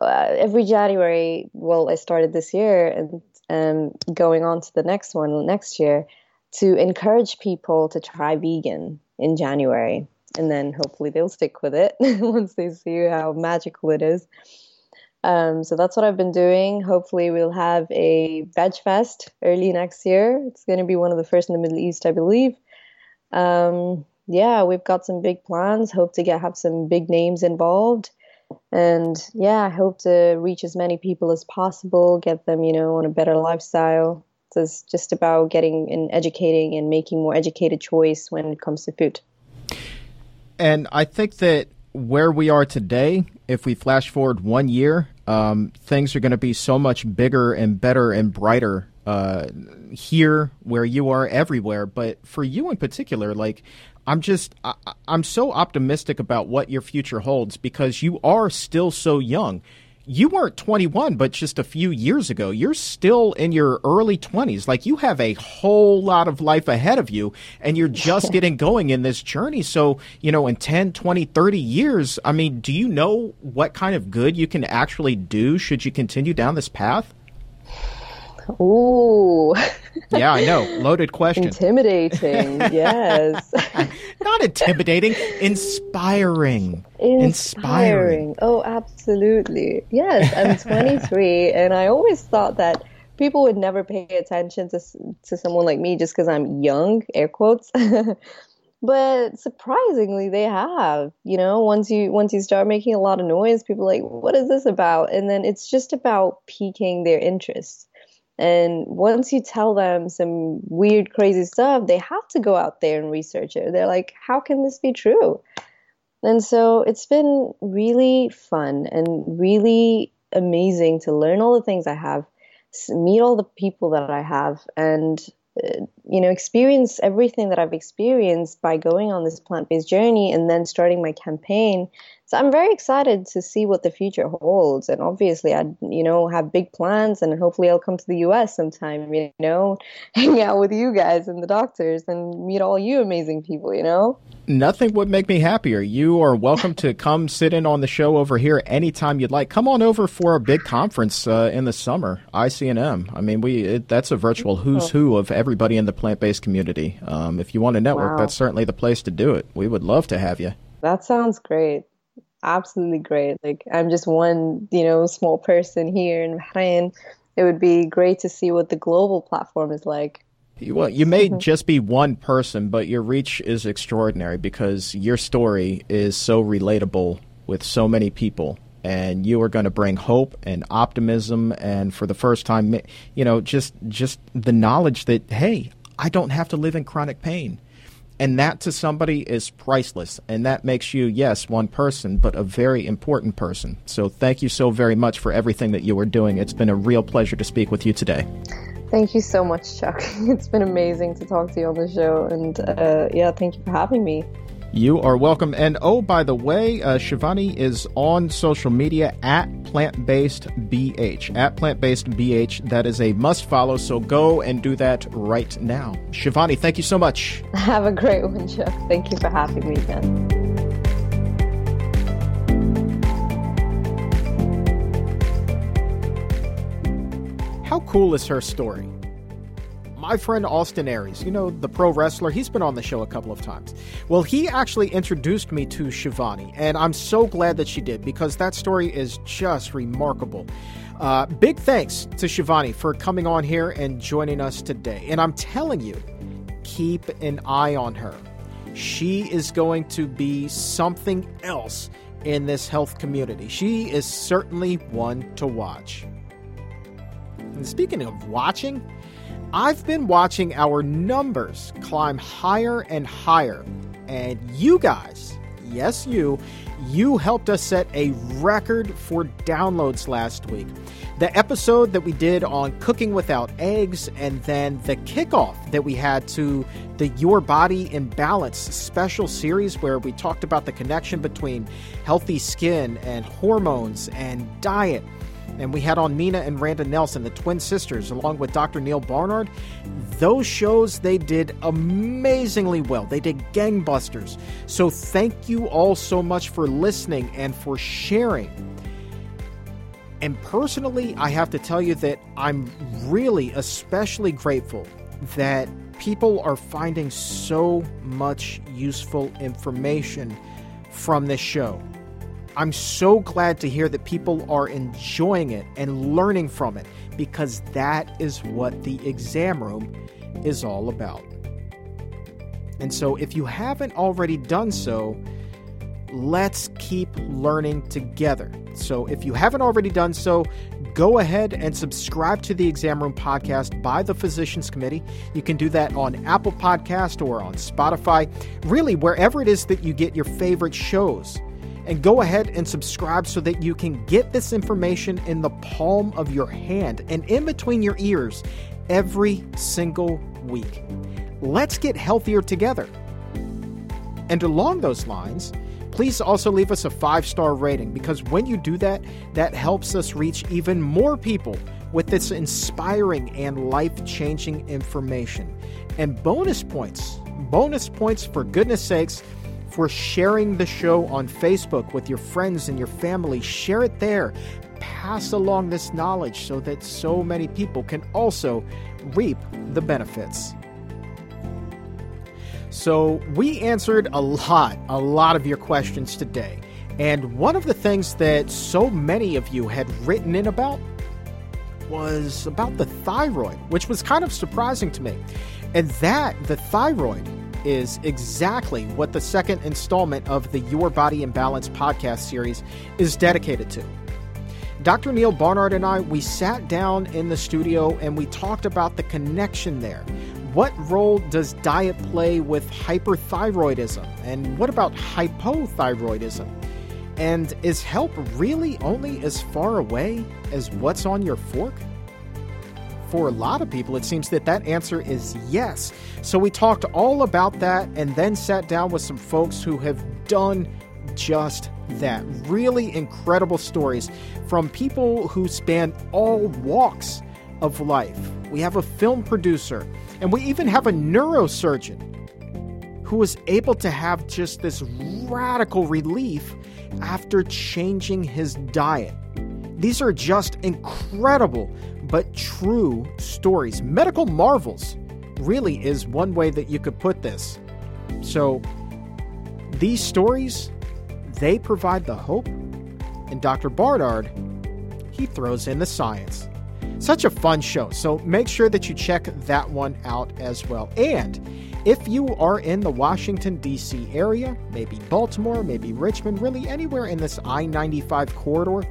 Speaker 3: uh, every January, well, I started this year and um, going on to the next one next year to encourage people to try vegan in January. And then hopefully they'll stick with it [laughs] once they see how magical it is. Um, so that's what I've been doing. Hopefully, we'll have a Veg Fest early next year. It's going to be one of the first in the Middle East, I believe. Um, yeah, we've got some big plans. Hope to get have some big names involved, and yeah, I hope to reach as many people as possible, get them, you know, on a better lifestyle. It's just about getting and educating and making more educated choice when it comes to food.
Speaker 1: And I think that where we are today, if we flash forward one year, um, things are going to be so much bigger and better and brighter uh, here where you are everywhere. But for you in particular, like I'm just I, I'm so optimistic about what your future holds because you are still so young you weren't 21, but just a few years ago. You're still in your early 20s. Like you have a whole lot of life ahead of you and you're just [laughs] getting going in this journey. So, you know, in 10, 20, 30 years, I mean, do you know what kind of good you can actually do should you continue down this path?
Speaker 3: Ooh.
Speaker 1: yeah, I know. Loaded [laughs] question.
Speaker 3: Intimidating. yes. [laughs]
Speaker 1: Not intimidating, inspiring.
Speaker 3: inspiring. Inspiring. Oh, absolutely. Yes, I'm 23 [laughs] and I always thought that people would never pay attention to to someone like me just cuz I'm young, air quotes. but surprisingly they have you know once you once you start making a lot of noise people are like what is this about and then it's just about piquing their interest and once you tell them some weird, crazy stuff, they have to go out there and research it. They're like, how can this be true? And so it's been really fun and really amazing to learn all the things I have, meet all the people that I have, and uh, you know experience everything that I've experienced by going on this plant-based journey and then starting my campaign so I'm very excited to see what the future holds. And obviously, I, you know, have big plans, and hopefully, I'll come to the U.S. sometime. You know, [laughs] hang out with you guys and the doctors, and meet all you amazing people. You know.
Speaker 1: Nothing would make me happier. You are welcome to [laughs] come sit in on the show over here anytime you'd like. Come on over for a big conference uh, in the summer, ICNM. I mean, we it, that's a virtual who's who of everybody in the plant based community. Um, if you want to network, wow. that's certainly the place to do it. We would love to have you.
Speaker 3: That sounds great absolutely great. Like I'm just one, you know, small person here in Bahrain. It would be great to see what the global platform is like.
Speaker 1: Well, you may mm-hmm. just be one person, but your reach is extraordinary because your story is so relatable with so many people. And you are going to bring hope and optimism, and for the first time, you know, just just the knowledge that hey, I don't have to live in chronic pain. And that to somebody is priceless. And that makes you, yes, one person, but a very important person. So thank you so very much for everything that you are doing. It's been a real pleasure to speak with you today.
Speaker 3: Thank you so much, Chuck. [laughs] It's been amazing to talk to you on the show. And uh, yeah, thank you for having me.
Speaker 1: You are welcome. And oh, by the way, uh, Shivani is on social media at plant based BH. At plant based BH. That is a must follow. So go and do that right now. Shivani, thank you so much. [laughs]
Speaker 3: Have a great one, Chuck. Thank you for having me again.
Speaker 1: How cool is her story? My friend Austin Aries, you know, the pro wrestler, he's been on the show a couple of times. Well, he actually introduced me to Shivani, and I'm so glad that she did because that story is just remarkable. Uh, big thanks to Shivani for coming on here and joining us today. And I'm telling you, keep an eye on her. She is going to be something else in this health community. She is certainly one to watch. And speaking of watching, I've been watching our numbers climb higher and higher, and you guys, yes, you, you helped us set a record for downloads last week. The episode that we did on cooking without eggs, and then the kickoff that we had to the Your Body in Balance special series, where we talked about the connection between healthy skin and hormones and diet and we had on Nina and Randa Nelson, the twin sisters, along with Dr. Neil Barnard. Those shows, they did amazingly well. They did gangbusters. So thank you all so much for listening and for sharing. And personally, I have to tell you that I'm really especially grateful that people are finding so much useful information from this show. I'm so glad to hear that people are enjoying it and learning from it because that is what the exam room is all about. And so, if you haven't already done so, let's keep learning together. So, if you haven't already done so, go ahead and subscribe to the Exam Room podcast by the Physicians Committee. You can do that on Apple Podcast or on Spotify, really wherever it is that you get your favorite shows and go ahead and subscribe so that you can get this information in the palm of your hand and in between your ears every single week. Let's get healthier together. And along those lines, please also leave us a five star rating because when you do that, that helps us reach even more people with this inspiring and life changing information. And bonus points, bonus points for goodness sakes for sharing the show on Facebook with your friends and your family. Share it there. Pass along this knowledge so that so many people can also reap the benefits. So, we answered a lot, a lot of your questions today. And one of the things that so many of you had written in about was about the thyroid, which was kind of surprising to me. And that, the thyroid, is exactly what the second installment of the Your Body in Balance podcast series is dedicated to. Dr. Neil Barnard and I, we sat down in the studio and we talked about the connection there. What role does diet play with hyperthyroidism? And what about hypothyroidism? And is help really only as far away as what's on your fork? For a lot of people, it seems that that answer is yes. So we talked all about that and then sat down with some folks who have done just that. Really incredible stories from people who span all walks of life. We have a film producer, and we even have a neurosurgeon who was able to have just this radical relief after changing his diet. These are just incredible but true stories. Medical marvels really is one way that you could put this. So, these stories, they provide the hope, and Dr. Barnard, he throws in the science. Such a fun show. So make sure that you check that one out as well. And if you are in the Washington, D.C. area, maybe Baltimore, maybe Richmond, really anywhere in this I 95 corridor,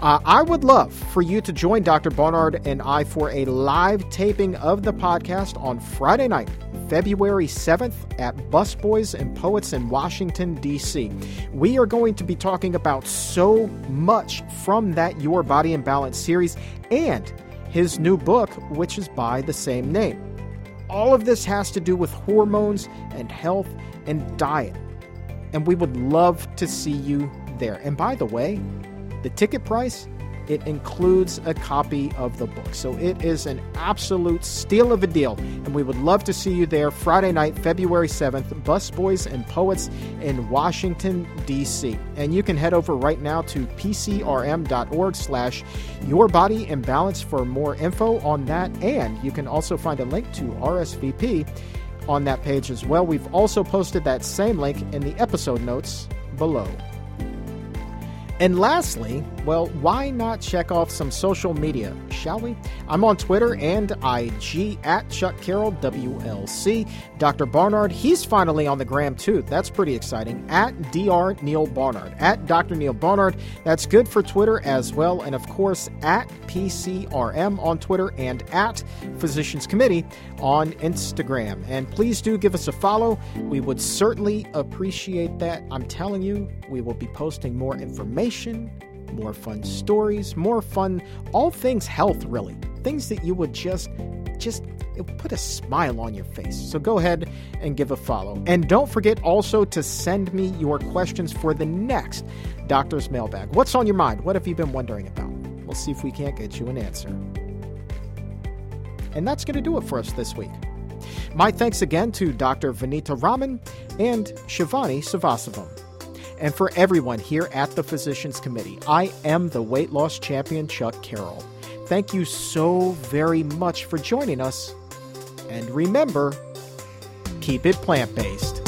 Speaker 1: uh, I would love for you to join Dr. Barnard and I for a live taping of the podcast on Friday night, February 7th at Busboys and Poets in Washington, D.C. We are going to be talking about so much from that Your Body in Balance series and his new book, which is by the same name. All of this has to do with hormones and health and diet. And we would love to see you there. And by the way, the ticket price, it includes a copy of the book. So it is an absolute steal of a deal. And we would love to see you there Friday night, February 7th, Busboys and Poets in Washington, D.C. And you can head over right now to pcrm.org slash your body in balance for more info on that. And you can also find a link to RSVP on that page as well. We've also posted that same link in the episode notes below. And lastly, well, why not check off some social media, shall we? I'm on Twitter and IG at Chuck Carroll WLC. Dr. Barnard, he's finally on the gram too. That's pretty exciting. At Dr. Neil Barnard. At Dr. Neil Barnard. That's good for Twitter as well. And of course, at PCRM on Twitter and at Physicians Committee on Instagram. And please do give us a follow. We would certainly appreciate that. I'm telling you, we will be posting more information more fun stories, more fun, all things health, really. Things that you would just, just put a smile on your face. So go ahead and give a follow. And don't forget also to send me your questions for the next Doctor's Mailbag. What's on your mind? What have you been wondering about? We'll see if we can't get you an answer. And that's going to do it for us this week. My thanks again to Dr. Vanita Rahman and Shivani Sathasivam. And for everyone here at the Physicians Committee, I am the weight loss champion, Chuck Carroll. Thank you so very much for joining us. And remember, keep it plant based.